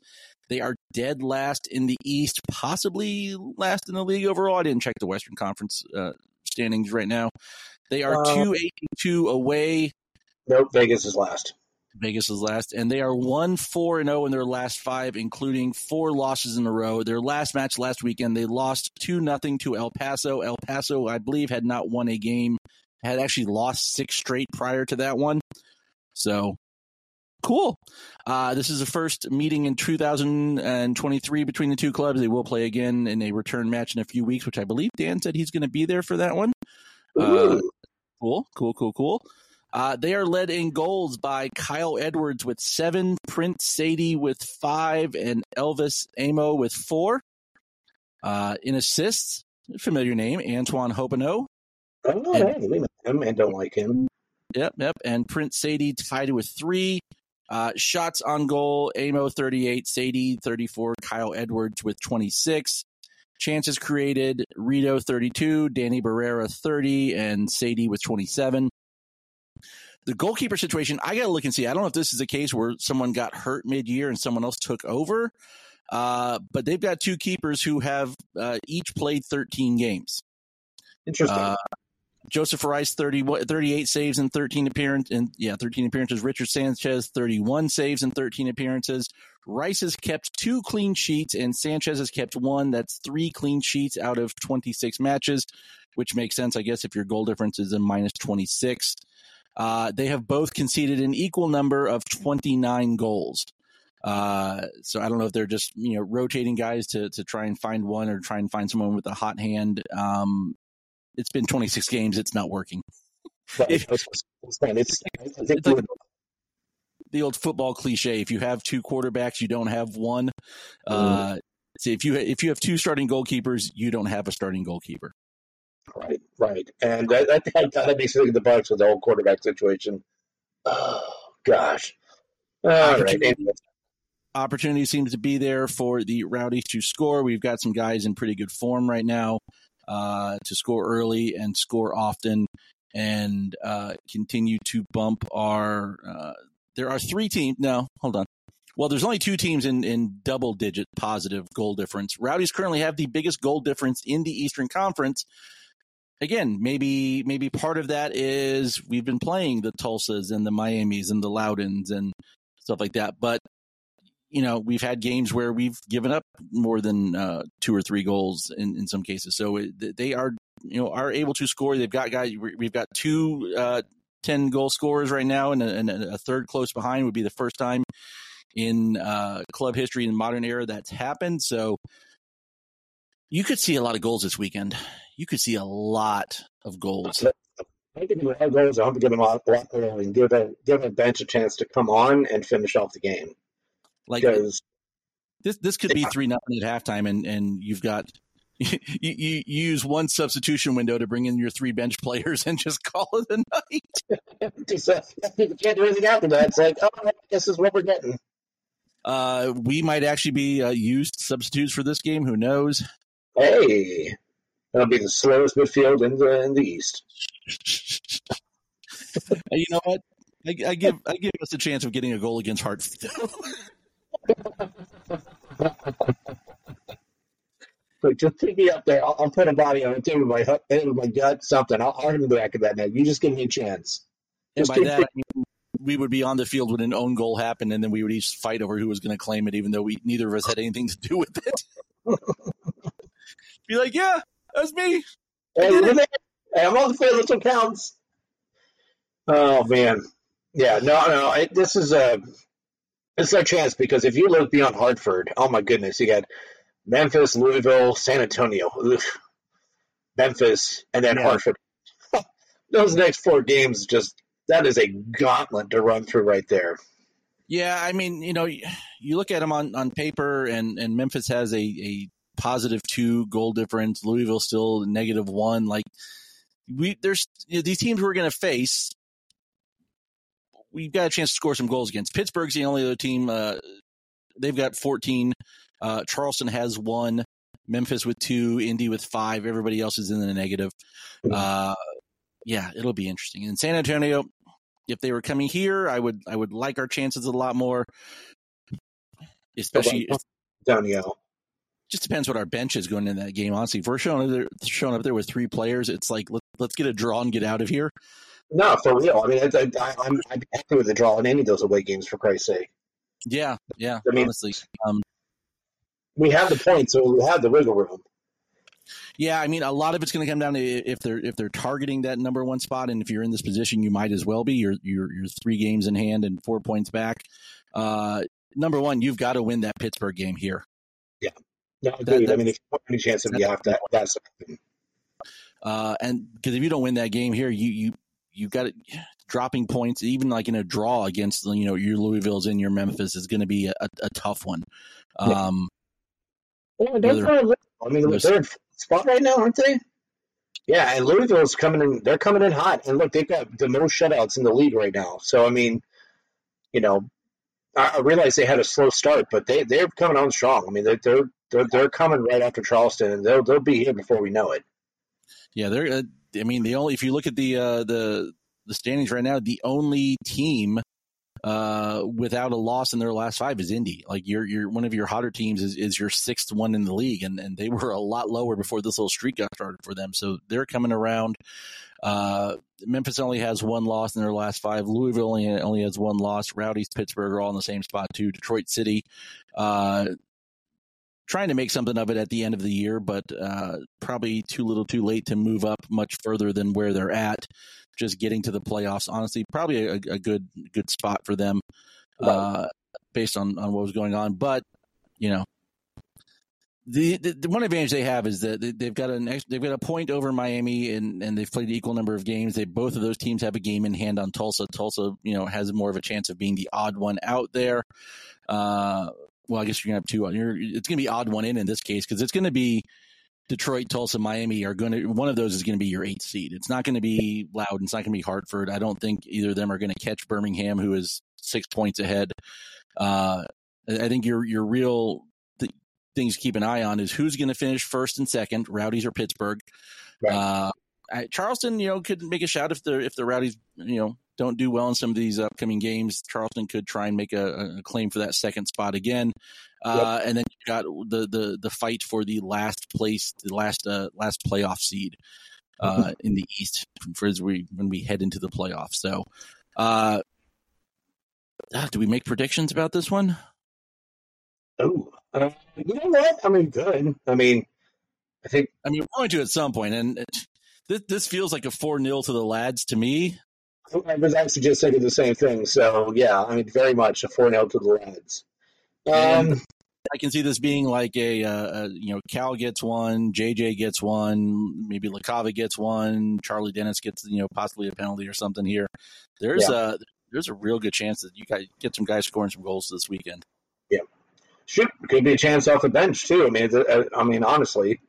They are dead last in the East, possibly last in the league overall. I didn't check the Western Conference uh, standings right now. They are Uh, 2 8 2 away. Nope, Vegas is last. Vegas is last, and they are 1 4 and 0 in their last five, including four losses in a row. Their last match last weekend, they lost 2 nothing to El Paso. El Paso, I believe, had not won a game, had actually lost six straight prior to that one. So cool. Uh, this is the first meeting in 2023 between the two clubs. They will play again in a return match in a few weeks, which I believe Dan said he's going to be there for that one. Uh, cool, cool, cool, cool. Uh, they are led in goals by Kyle Edwards with seven, Prince Saydee with five, and Elvis Amoh with four. Uh, in assists, familiar name, Antoine Hoppenot. oh, and- hey, we know him and don't like him. Yep, yep. And Prince Saydee tied with three. Uh, shots on goal, Amoh 38, Saydee 34, Kyle Edwards with 26. Chances created, Rito 32, Danny Barrera 30, and Saydee with 27. The goalkeeper situation, I got to look and see. I don't know if this is a case where someone got hurt mid year and someone else took over, uh, but they've got two keepers who have uh, each played 13 games. Interesting. Uh, Joseph Rice, 30, 38 saves and 13 appearances. And yeah, 13 appearances. Richard Sanchez, 31 saves and 13 appearances. Rice has kept two clean sheets and Sanchez has kept one. That's three clean sheets out of 26 matches, which makes sense, I guess, if your goal difference is a minus 26. Uh, they have both conceded an equal number of 29 goals. Uh, so I don't know if they're just, you know, rotating guys to, to try and find one or try and find someone with a hot hand. Um, it's been 26 games. It's not working. If- it's, it's. It's, I think It's like- The old football cliche: if you have two quarterbacks, you don't have one. Uh, see, if you if you have two starting goalkeepers, you don't have a starting goalkeeper. Right, right. And I, I think that makes me think of the Bucks with the whole quarterback situation. Oh, gosh. All right. Opportunity. Anyway, Opportunity seems to be there for the Rowdies to score. We've got some guys in pretty good form right now uh, to score early and score often, and uh, continue to bump our. Uh, there are three teams. No, hold on. Well, there's only two teams in, in double digit positive goal difference. Rowdies currently have the biggest goal difference in the Eastern Conference. Again, maybe maybe part of that is we've been playing the Tulsas and the Miamis and the Loudouns and stuff like that. But you know, we've had games where we've given up more than uh, two or three goals in, in some cases. So it, they are, you know, are able to score. They've got guys. We've got two uh, 10 goal scorers right now, and a, and a third close behind would be the first time in uh, club history in the modern era that's happened. So you could see a lot of goals this weekend. You could see a lot of goals. I think we have goals. I hope we get them a lot lot early and give a give a bench a chance to come on and finish off the game. Like Because this, this could be three nothing at halftime, and and you've got. You, you, you use one substitution window to bring in your three bench players and just call it a night. uh, you can't do anything after that. It's like, oh, this is what we're getting. Uh, we might actually be uh, used substitutes for this game. Who knows? Hey, that'll be the slowest midfield in the in the East. you know what? I, I give I give us a chance of getting a goal against Hartfield. But just pick me up there. I'll, I'll put a body on it too with my hu- with my gut, something. I'll, I'll hit him back of that net. You just give me a chance. and by that, I mean, we would be on the field when an own goal happened, and then we would each fight over who was going to claim it, even though we neither of us had anything to do with it. be like, yeah, that was me. Hey, did it. hey, I'm on the. This one counts. Oh man, yeah, no, no. It, this is a it's our chance because if you look beyond Hartford, oh my goodness, you got Memphis, Louisville, San Antonio, Ugh. Memphis, and then Yeah. Hartford. Those next four games, just that is a gauntlet to run through right there. Yeah, I mean, you know, you look at them on, on paper, and, and Memphis has a, a positive two goal difference. Louisville still negative one. Like we, there's you know, these teams we're going to face. We've got a chance to score some goals against. Pittsburgh's the only other team. Uh, they've got 14. Uh, Charleston has one. Memphis with two. Indy with five. Everybody else is in the negative. Uh, yeah, it'll be interesting. And San Antonio, if they were coming here, I would I would like our chances a lot more. Especially, Antonio. Just depends what our bench is going in that game. Honestly, if we're showing up there, showing up there with three players, it's like let, let's get a draw and get out of here. No, for real. I mean, I, I, I'm I'd be happy with a draw in any of those away games. For Christ's sake, Yeah, yeah. I mean- honestly, um, we have the points, so we have the wiggle room. yeah. I mean, a lot of it's going to come down to if they're if they're targeting that number one spot, and if you're in this position, you might as well be. You're you're, you're three games in hand and four points back. Uh, number one, you've got to win that Pittsburgh game here. No, agreed. that- I mean, if you want any chance of you have to, that's Uh, and because if you don't win that game here, you you you got it dropping points, even like in a draw against you know your Louisville's and your Memphis is going to be a, a tough one. Um, Well, don't Whether- throw Louisville. I mean, There's- they're in fourth spot right now, aren't they? Yeah, and Louisville's coming in. They're coming in hot, and look, they've got the most shutouts in the league right now. So, I mean, you know, I, I realize they had a slow start, but they they're coming on strong. I mean, they're they're they're, they're coming right after Charleston, and they'll they'll be here before we know it. yeah, they're. Uh, I mean, the only if you look at the uh, the the standings right now, the only team uh, without a loss in their last five is Indy. Like your your one of your hotter teams is, is your sixth one in the league, and and they were a lot lower before this little streak got started for them. So they're coming around. Uh, Memphis only has one loss in their last five. Louisville only, only has one loss. Rowdies, Pittsburgh are all in the same spot too. Detroit City, uh, trying to make something of it at the end of the year, but uh, probably too little, too late to move up much further than where they're at. Just getting to the playoffs, honestly, probably a, a good good spot for them, uh, based on on what was going on. But you know, the, the, the one advantage they have is that they- they've got an ex, they've got a point over Miami and, and they've played an equal number of games. They both of those teams have a game in hand on Tulsa. Tulsa, you know, has more of a chance of being the odd one out there. Uh, well, I guess you're gonna have two. You're, it's gonna be odd one in in this case because it's gonna be Detroit, Tulsa, Miami are going to one of those is going to be your eighth seed. It's not going to be Loud. It's not going to be Hartford. I don't think either of them are going to catch Birmingham, who is six points ahead. Uh, I I think your your real th- things to keep an eye on is who's going to finish first and second, Rowdies or Pittsburgh. Right. Uh, I, Charleston, you know, could make a shot if the if the Rowdies, you know, don't do well in some of these upcoming games. Charleston could try and make a, a claim for that second spot again. Uh, and then you got the, the the fight for the last place, the last uh, last playoff seed uh, in the East for as we when we head into the playoffs. So, uh, ah, do we make predictions about this one? Oh, uh, you know what? I mean, good. I mean, I think I mean, we're going to at some point, and it, this this feels like a four 0 to the lads to me. I was actually just thinking the same thing. So yeah, I mean, very much a four 0 to the lads. Um, I can see this being like a, uh, you know Cal gets one, JJ gets one, maybe Lacava gets one, Charlie Dennis gets you know possibly a penalty or something here. There's a there's a real good chance that you guys get some guys scoring some goals this weekend. Yeah, shoot, could be a chance off the bench too. I mean, a- I mean, honestly,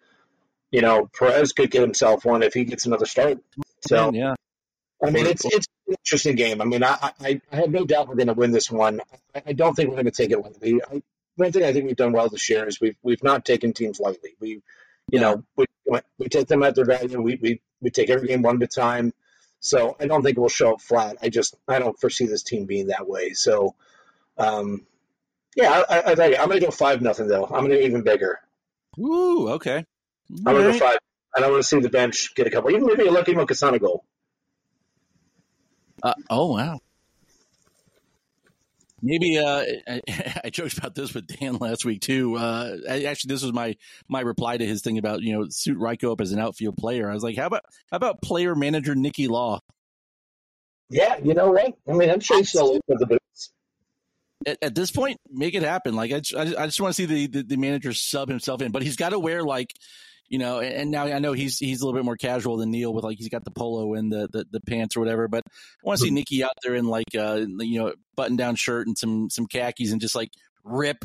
you know, Perez could get himself one if he gets another start. So yeah, I mean, it's it's an interesting game. I mean, I I, I have no doubt we're going to win this one. I, I don't think we're going to take it lightly. I, one thing I think we've done well this year is we've we've not taken teams lightly. We, you Yeah. know, we we take them at their value. We we we take every game one at a time. So I don't think we'll show up flat. I just I don't foresee this team being that way. So, um, yeah, I, I, I think I'm going to go five nothing though. I'm going to go even bigger. Ooh, okay. I'm going to Alright. go five. And I want to see the bench get a couple, even maybe a lucky Mokasana goal. Uh, oh wow. Maybe uh, I, I joked about this with Dan last week too. Uh, I, actually, this was my my reply to his thing about you know suit Ryko up as an outfield player. I was like, how about how about player manager Nicky Law? Yeah, you know what? I mean, I'm sure he's still for the boots. At, at this point, make it happen. Like I, just- I, just- I just want to see the, the the manager sub himself in, but he's got to wear like. You know, and now I know he's he's a little bit more casual than Neil with like he's got the polo and the the, the pants or whatever. But I want to see Nicky out there in like uh you know button down shirt and some some khakis and just like rip.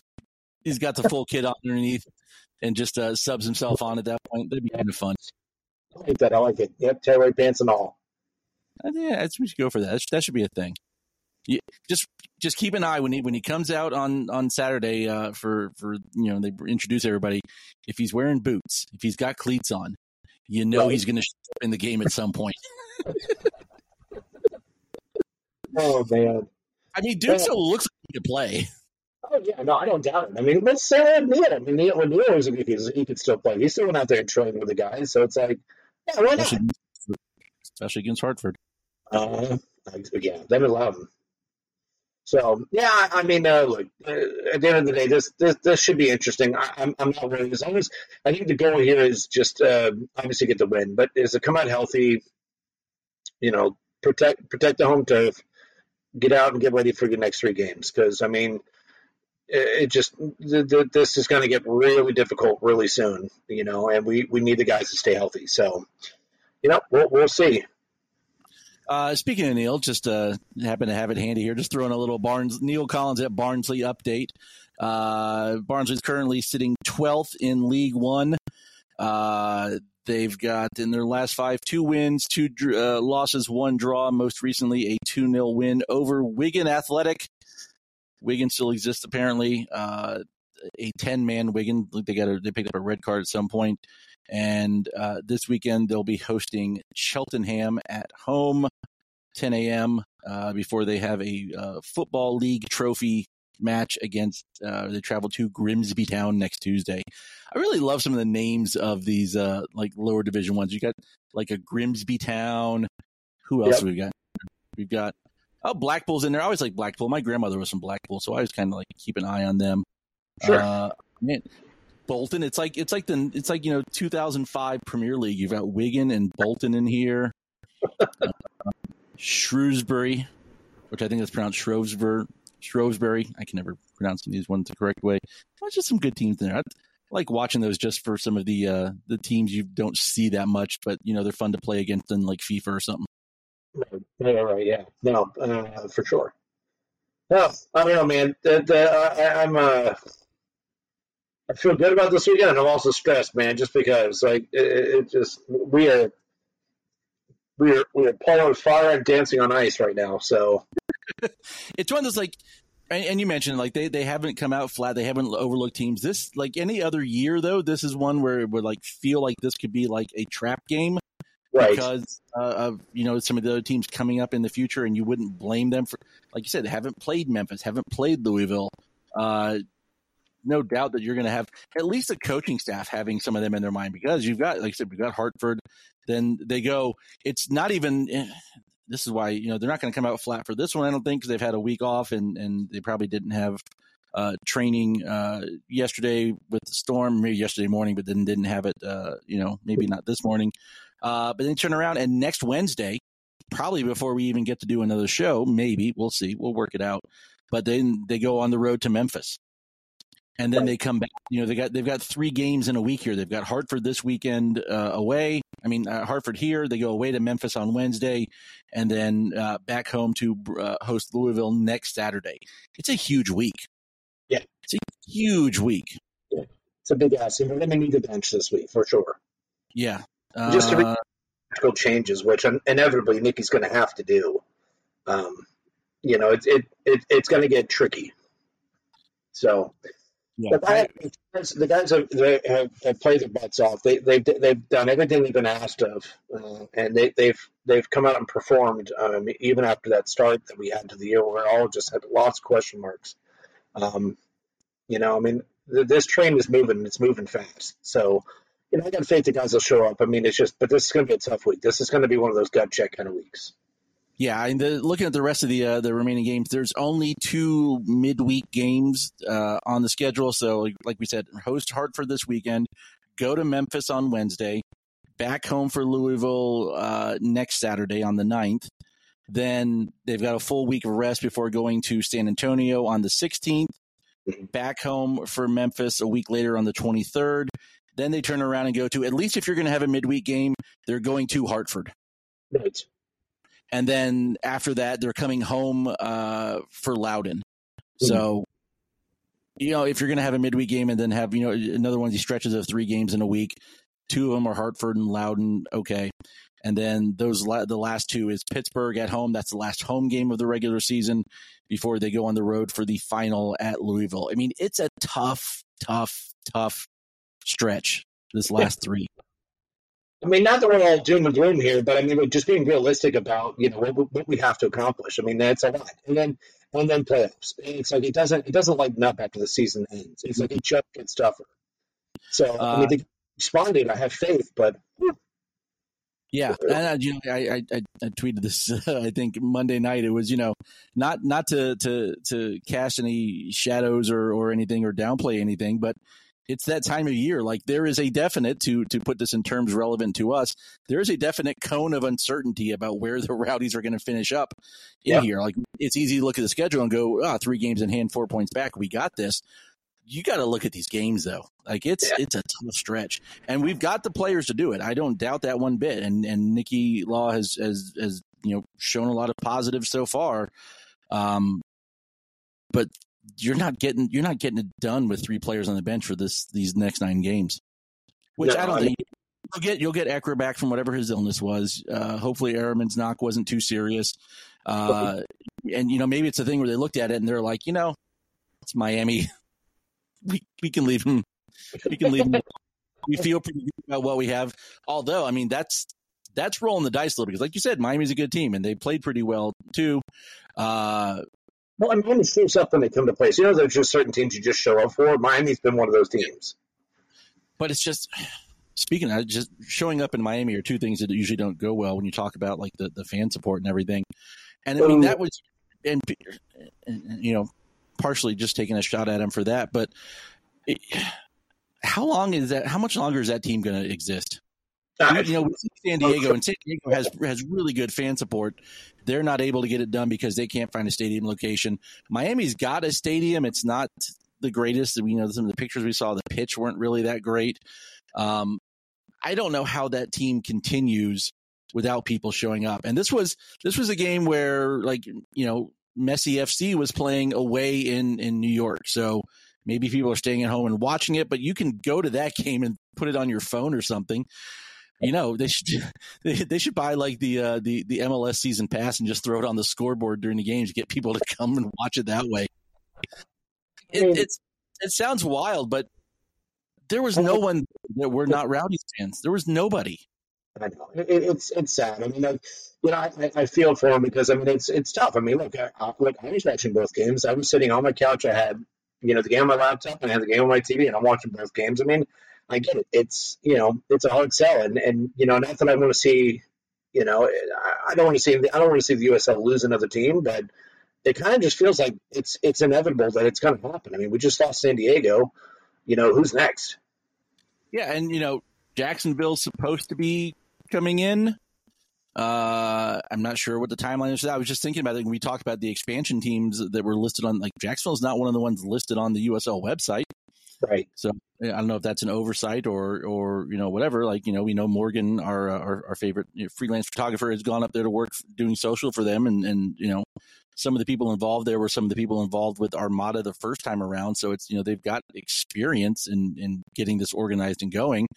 He's got the full kit underneath and just uh, subs himself on at that point. That'd be kind of fun. I like that. I like it. Yep, tailor pants and all. I think yeah, we should go for that. That should, that should be a thing. You, just just keep an eye when he when he comes out on on Saturday uh, for for you know they introduce everybody. If he's wearing boots, if he's got cleats on, you know Right. he's going to in the game at some point. Oh man. I mean, dude still looks like he could play. Oh yeah, no, I don't doubt it. I mean, let's say that Neil. I mean, Neil, when Neil was a he could, he could still play. He's still went out there training with the guys. So it's like, yeah, why not? Especially, especially against Hartford. Uh, yeah, they would love him. So yeah, I, mean, uh, look, uh, at the end of the day, this this, this should be interesting. I, I'm I'm not worried as long as I think the goal here is just uh, obviously get the win, but is to come out healthy. You know, protect protect the home turf, get out and get ready for your next three games. Because I mean, it, it just th- th- this is going to get really difficult really soon. You know, and we we need the guys to stay healthy. So, you know, we'll we'll see. Uh, speaking of Neil, just uh, happen to have it handy here. Just throwing a little Barnes Neil Collins at Barnsley update. Uh, Barnsley's currently sitting 12th in League One. Uh, they've got in their last five two wins, two uh, losses, one draw. Most recently, a 2 0 win over Wigan Athletic. Wigan still exists apparently. Uh, a 10 man Wigan. They got a, they picked up a red card at some point. And uh, this weekend they'll be hosting Cheltenham at home, 10 a.m. Uh, before they have a uh, football league trophy match against. Uh, they travel to Grimsby Town next Tuesday. I really love some of the names of these uh, like lower division ones. You got like a Grimsby Town. Who else Yep. have we got? We've got oh Blackpool's in there. I always like Blackpool. My grandmother was from Blackpool, so I always kind of like keep an eye on them. Sure. Uh, man, Bolton. It's like it's like the it's like you know 2005 Premier League. You've got Wigan and Bolton in here. Uh, Shrewsbury, which I think is pronounced Shrewsbury. Shrewsbury. I can never pronounce these ones the correct way. Just some good teams in there. I like watching those just for some of the uh, the teams you don't see that much, but you know they're fun to play against in like FIFA or something. Right, right, right, yeah, no, uh, for sure. No, I don't know, man. The, the, I, I'm, uh, I feel good about this weekend, and I'm also stressed, man, just because, like, it, it just we are, we are, we are with fire and dancing on ice right now. So, it's one that's like and, and you mentioned like they, they haven't come out flat they haven't overlooked teams this like any other year though this is one where it would like feel like this could be like a trap game right, because uh, of you know some of the other teams coming up in the future and you wouldn't blame them for like you said they haven't played memphis haven't played louisville uh no doubt that you're going to have at least the coaching staff having some of them in their mind because you've got like i said we've got hartford then they go it's not even eh, this is why you know they're not going to come out flat for this one. I don't think because they've had a week off and and they probably didn't have uh, training uh, yesterday with the storm, maybe yesterday morning, but then didn't have it. Uh, you know, maybe not this morning. Uh, but then turn around and next Wednesday, probably before we even get to do another show, maybe we'll see, we'll work it out. But then they go on the road to Memphis. And then they come back. You know, they got they've got three games in a week here. They've got Hartford this weekend uh, away. I mean, uh, Hartford here. They go away to Memphis on Wednesday, and then uh, back home to uh, host Louisville next Saturday. It's a huge week. Yeah. it's a huge week. Yeah. it's a big ass. We're going to need the bench this week for sure. Yeah, Just to re- Uh, Tactical changes, which inevitably Nicky's going to have to do. Um, you know, it, it, it it's going to get tricky. So, yeah. I, the guys have, they have, have played their butts off. They, they've they've done everything they've been asked of, uh, and they, they've they've come out and performed. Um, even after that start that we had to the year, where all just had lots of question marks. Um, you know, I mean, th- this train is moving. and It's moving fast. So, you know, I got faith the guys will show up. I mean, it's just, but this is going to be a tough week. This is going to be one of those gut check kind of weeks. Yeah, and the, looking at the rest of the uh, the remaining games, there's only two midweek games uh, on the schedule. So, like, like we said, host Hartford this weekend, go to Memphis on Wednesday, back home for Louisville uh, next Saturday on the 9th. Then they've got a full week of rest before going to San Antonio on the 16th, back home for Memphis a week later on the 23rd. Then they turn around and go to, at least if you're going to have a midweek game, they're going to Hartford. Right. And then after that, they're coming home uh, for Loudoun. Mm-hmm. So, you know, if you're going to have a midweek game and then have, you know, another one of these stretches of three games in a week, two of them are Hartford and Loudoun, okay. And then those la- the last two is Pittsburgh at home. That's the last home game of the regular season before they go on the road for the final at Louisville. I mean, it's a tough, tough, tough stretch. This last three. I mean, not that we're all doom and gloom here, but I mean, we're just being realistic about you know what, we- what we have to accomplish. I mean, that's a lot, and then and then playoffs. It's like it doesn't it doesn't lighten up after the season ends. It's like it just gets tougher. So I mean, Uh, they responded. I have faith, but Yeah, and uh, you know, I, I I I tweeted this. I think Monday night. It was you know not not to to to cast any shadows or or anything or downplay anything, but it's that time of year. Like there is a definite to to put this in terms relevant to us. There is a definite cone of uncertainty about where the Rowdies are going to finish up in Yeah. here. Like it's easy to look at the schedule and go, ah, three games in hand, four points back. We got this. You got to look at these games though. Like it's Yeah. it's a tough stretch, and we've got the players to do it. I don't doubt that one bit. And and Nicky Law has has has you know shown a lot of positives so far. Um, but you're not getting you're not getting it done with three players on the bench for this these next nine games. Which No, I don't I think you'll get you'll get Ekra back from whatever his illness was. Uh, hopefully, Areman's knock wasn't too serious. Uh, and you know maybe it's a thing where they looked at it and they're like, you know, it's Miami. We we can leave him. We can leave him. we feel pretty good about what we have. Although, I mean, that's that's rolling the dice a little because, like you said, Miami's a good team and they played pretty well too. Uh, well, I mean, Miami shows up when they come to place. You know, there's just certain teams you just show up for. Miami's been one of those teams. but it's just speaking of just showing up in Miami are two things that usually don't go well when you talk about like the, the fan support and everything. And I mean um, that was and, and and, you know partially just taking a shot at him for that, but it, how long is that? How much longer is that team going to exist? You know, we see San Diego, and San Diego has has really good fan support. They're not able to get it done because they can't find a stadium location. Miami's got a stadium. It's not the greatest. You know, some of the pictures we saw, the pitch weren't really that great. Um, I don't know how that team continues without people showing up. And this was this was a game where, like, you know, Messi FC was playing away in in New York, so maybe people are staying at home and watching it. But you can go to that game and put it on your phone or something you know they should they, they should buy like the uh, the the MLS season pass and just throw it on the scoreboard during the games to get people to come and watch it that way. It, it's it sounds wild, but there was no one that were not rowdy fans. There was nobody. I know it, it's it's sad. I mean, like, you know, I, I- I feel for him because I mean, it's it's tough. I mean, look, I, I, like I was watching both games. I was sitting on my couch. I had you know the game on my laptop and I had the game on my TV, and I'm watching both games. I mean, I get it. It's you know, it's a hard sell, and and you know, not that I want to see, you know, I, don't want to see I don't want to see the USL lose another team, but it kind of just feels like it's it's inevitable that it's going to happen. I mean, we just lost San Diego. You know, who's next? Yeah, and you know Jacksonville's supposed to be coming in. Uh, I'm not sure what the timeline is. I was just thinking about it when we talked about the expansion teams that were listed on. Like Jacksonville's not one of the ones listed on the USL website. Right. So I don't know if that's an oversight or or you know whatever. Like you know we know Morgan, our uh, our, our favorite freelance photographer, has gone up there to work doing social for them, and and you know some of the people involved there were some of the people involved with Armada the first time around. So it's you know they've got experience in in getting this organized and going.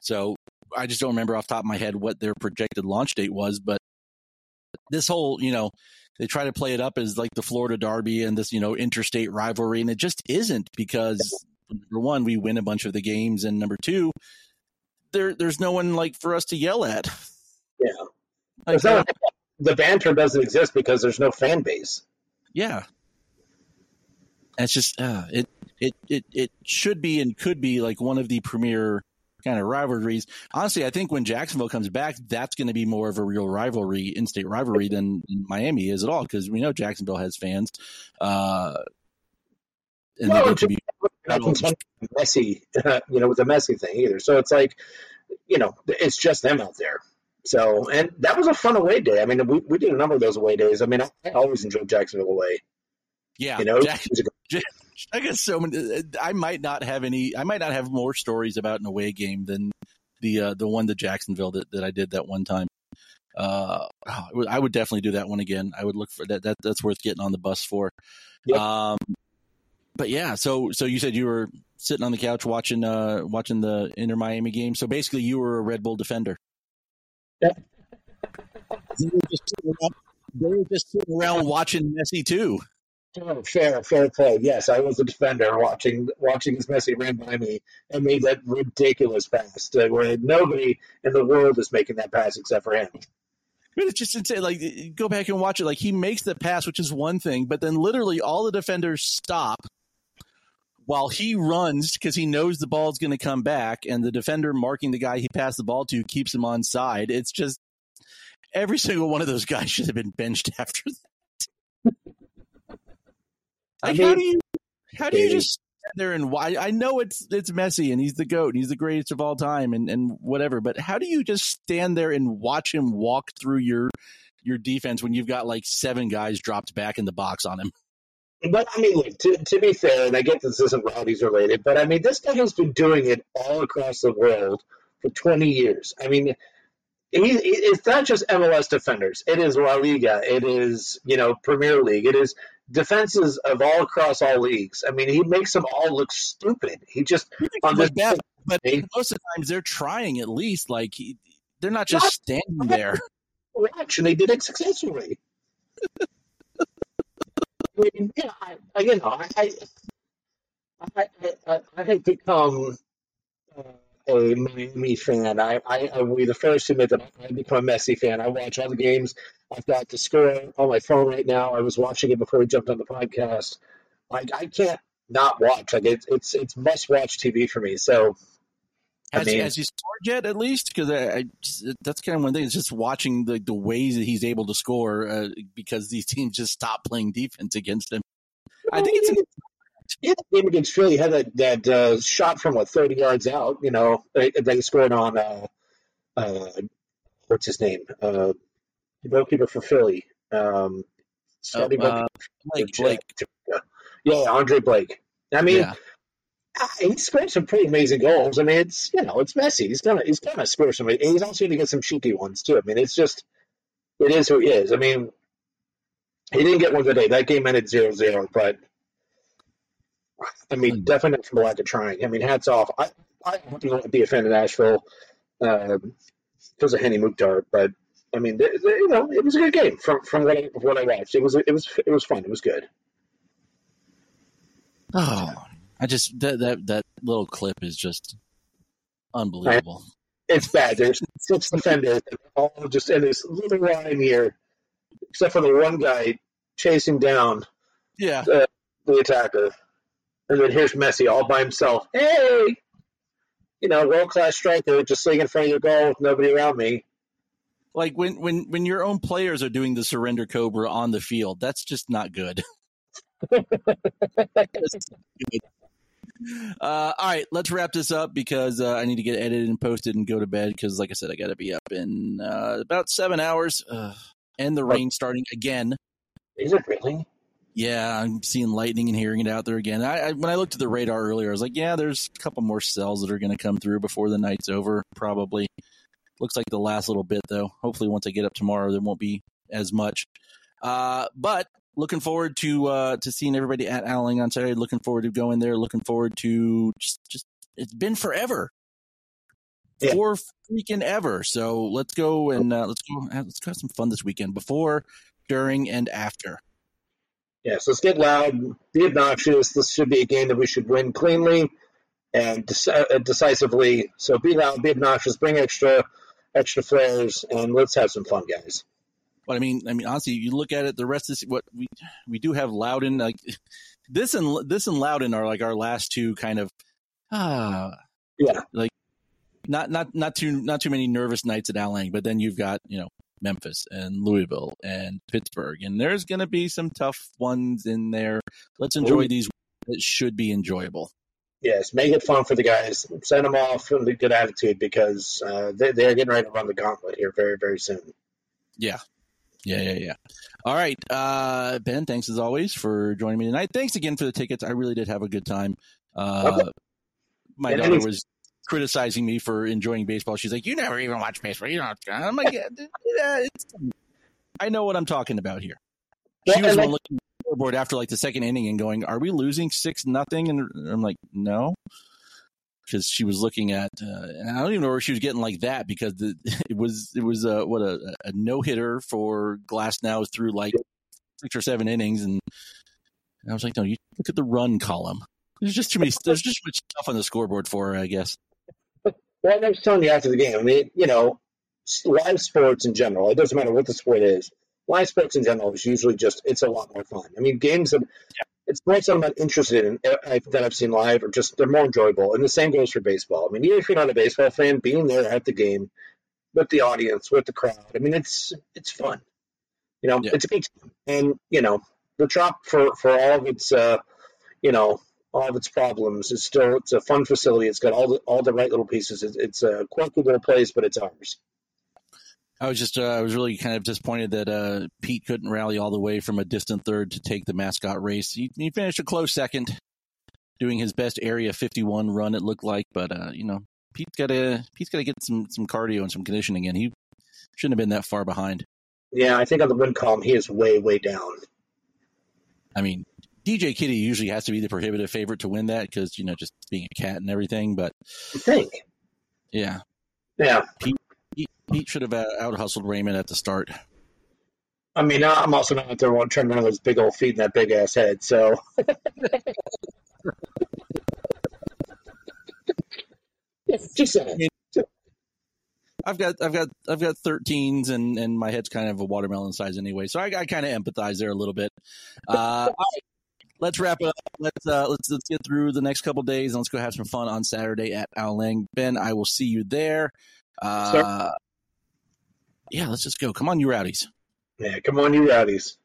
So I just don't remember off top of my head what their projected launch date was, but this whole you know they try to play it up as like the Florida Derby and this you know interstate rivalry, and it just isn't because number one, we win a bunch of the games, and number two, there there's no one like for us to yell at. Yeah. Like, not- the banter doesn't exist because there's no fan base. yeah. It's just uh, it it it it should be and could be like one of the premier kind of rivalries. Honestly, I think when Jacksonville comes back, that's going to be more of a real rivalry, in-state rivalry than, than Miami is at all because we know Jacksonville has fans. Uh, and Well, they're to be not contending Messi, you know, with the Messi thing either. So it's like, you know, it's just them out there. So, and that was a fun away day. I mean, we, we did a number of those away days. I mean, I, I always enjoyed Jacksonville away. yeah. You know, Jack- was guess so many. I might not have any. I might not have more stories about an away game than the uh, the one to Jacksonville that, that I did that one time. Uh, I would- I would definitely do that one again. I would look for that. That that's worth getting on the bus for. Yep. Um, but yeah. So so you said you were sitting on the couch watching uh watching the Inter Miami game. So basically, you were a Red Bull defender. Yeah. They were just sitting around, they were just sitting around watching Messi too. Oh, fair, fair play. Yes, I was a defender watching watching this Messi ran by me and made that ridiculous pass to where nobody in the world is making that pass except for him. But it's just insane. Like, go back and watch it. Like, he makes the pass, which is one thing, but then literally all the defenders stop while he runs because he knows the ball's going to come back, and the defender marking the guy he passed the ball to keeps him on side. It's just every single one of those guys should have been benched after that. I Like, mean- how do you how do you just stand there and why? I know it's it's Messi and he's the goat and he's the greatest of all time and and whatever, but how do you just stand there and watch him walk through your your defense when you've got like seven guys dropped back in the box on him? But I mean, look, to, to be fair, and I get this isn't Rowdies related, but I mean, this guy has been doing it all across the world for 20 years. I mean, he, it's not just MLS defenders. It is La Liga. It is, you know, Premier League. It is defenses of all across all leagues. I mean, he makes them all look stupid. He just, on this that, but most of the times they're trying at least. Like he, they're not just standing there. watch, and they did it successfully. I mean, yeah, I, I, you know, I, I, I, I, I have become uh, a Miami fan. I, I, I will be the first to admit that I've become a Messi fan. I watch all the games. I've got the score on my phone right now. I was watching it before we jumped on the podcast. Like, I can't not watch. Like, it's it's it's must watch TV for me. So, I Has, mean- has he scored yet? At least because I, I that's kind of one thing. It's just watching the the ways that he's able to score uh, because these teams just stop playing defense against him. I think it's an, Yeah, the game against Philly had that that uh, shot from what thirty yards out. You know, they, they scored on uh, uh, what's his name? Uh, the goalkeeper for Philly. Um, starting uh, Blake. Blake. Yeah, Andre Blake. I mean, Yeah. Ah, he scored some pretty amazing goals. I mean, it's you know, it's Messi. He's gonna he's gonna score some. He's also gonna get some cheeky ones too. I mean, it's just it is who he is. I mean, he didn't get one today. That game ended 0-0, but I mean, definitely not from a lack of trying. I mean, hats off. I I wouldn't be a fan of Nashville um, because of Hany Mukhtar, but I mean, th th you know, it was a good game from from what I, what I watched. It was it was it was fun. It was good. Oh, I just that that that little clip is just unbelievable. It's bad. There's six defenders, all just in this little line here, except for the one guy chasing down Yeah, the attacker. And then here's Messi all by himself. Hey, you know, world class striker, just sitting in front of your goal with nobody around me. like when when when your own players are doing the surrender cobra on the field, that's just not good. Uh, all right, let's wrap this up because uh, I need to get edited and posted and go to bed because, like I said, I got to be up in uh, about seven hours. Ugh. and the rain starting again. Is it really? Yeah, I'm seeing lightning and hearing it out there again. I, I when I looked at the radar earlier, I was like, yeah, there's a couple more cells that are going to come through before the night's over. Probably looks like the last little bit though. Hopefully, once I get up tomorrow, there won't be as much. Uh, but looking forward to uh, to seeing everybody at Al Lang on Saturday. Looking forward to going there. Looking forward to just just it's been forever. Yeah. For freaking ever. So let's go and uh, let's go let's go have some fun this weekend before, during, and after. Yes, yeah, so let's get loud, be obnoxious. This should be a game that we should win cleanly and uh, decisively. So be loud, be obnoxious, bring extra extra flares, and let's have some fun, guys. But I mean, I mean, honestly, you look at it. The rest is what we we do have Loudoun. Like this and this and Loudoun are like our last two kind of ah Yeah. like not not not too not too many nervous nights at Al Lang, but then you've got you know Memphis and Louisville and Pittsburgh, and there's going to be some tough ones in there. Let's enjoy Ooh. these. It should be enjoyable. Yes, make it fun for the guys. Send them off with a good attitude because uh, they, they're getting ready to run the gauntlet here very, very soon. Yeah. Yeah, yeah, yeah. All right. Uh, ben, thanks as always for joining me tonight. Thanks again for the tickets. I really did have a good time. Uh, Okay. my daughter was criticizing me for enjoying baseball. She's like, "You never even watch baseball. You don't." I'm like, "Yeah, "I know what I'm talking about here." She was like- looking at the scoreboard after like the second inning and going, "Are we losing six nothing?" And I'm like, "No," because she was looking at, uh, and I don't even know where she was getting like that because the, it was it was uh, what a, a no hitter for Glasnow through like six or seven innings, and I was like, "No, you look at the run column." There's just too many. There's just too much stuff on the scoreboard for her, I guess. Well, I was telling you after the game, I mean, you know, live sports in general, it doesn't matter what the sport is, live sports in general is usually just, it's a lot more fun. I mean, games that, it's sports that I'm not interested in uh, that I've seen live are just, they're more enjoyable. And the same goes for baseball. I mean, even if you're not a baseball fan, being there at the game with the audience, with the crowd, I mean, it's, it's fun. You know, Yeah. it's a big time. And, you know, the Trop, for, for all of its, uh, you know, all of its problems. It's still it's a fun facility. It's got all the all the right little pieces. It's, it's a quirky little place, but it's ours. I was just, uh, I was really kind of disappointed that uh, Pete couldn't rally all the way from a distant third to take the mascot race. He, he finished a close second, doing his best Area 51 run. It looked like, but uh, you know, Pete's got to, Pete's got to get some some cardio and some conditioning in. He shouldn't have been that far behind. Yeah, I think on the win column he is way way down. I mean, DJ Kitty usually has to be the prohibitive favorite to win that because you know just being a cat and everything. But I think. yeah, Yeah, Pete, Pete should have out hustled Raymond at the start. I mean I'm also not out there one trying to run those big old feet and that big ass head. So. Just saying. I've got I've got I've got 13s and and my head's kind of a watermelon size anyway, so I, I kind of empathize there a little bit. Uh, all right, let's wrap it up. Let's uh, let's let's get through the next couple days and let's go have some fun on Saturday at Al Lang. Ben, I will see you there. Uh, yeah, let's just go. Come on, you rowdies. Yeah, come on, you rowdies.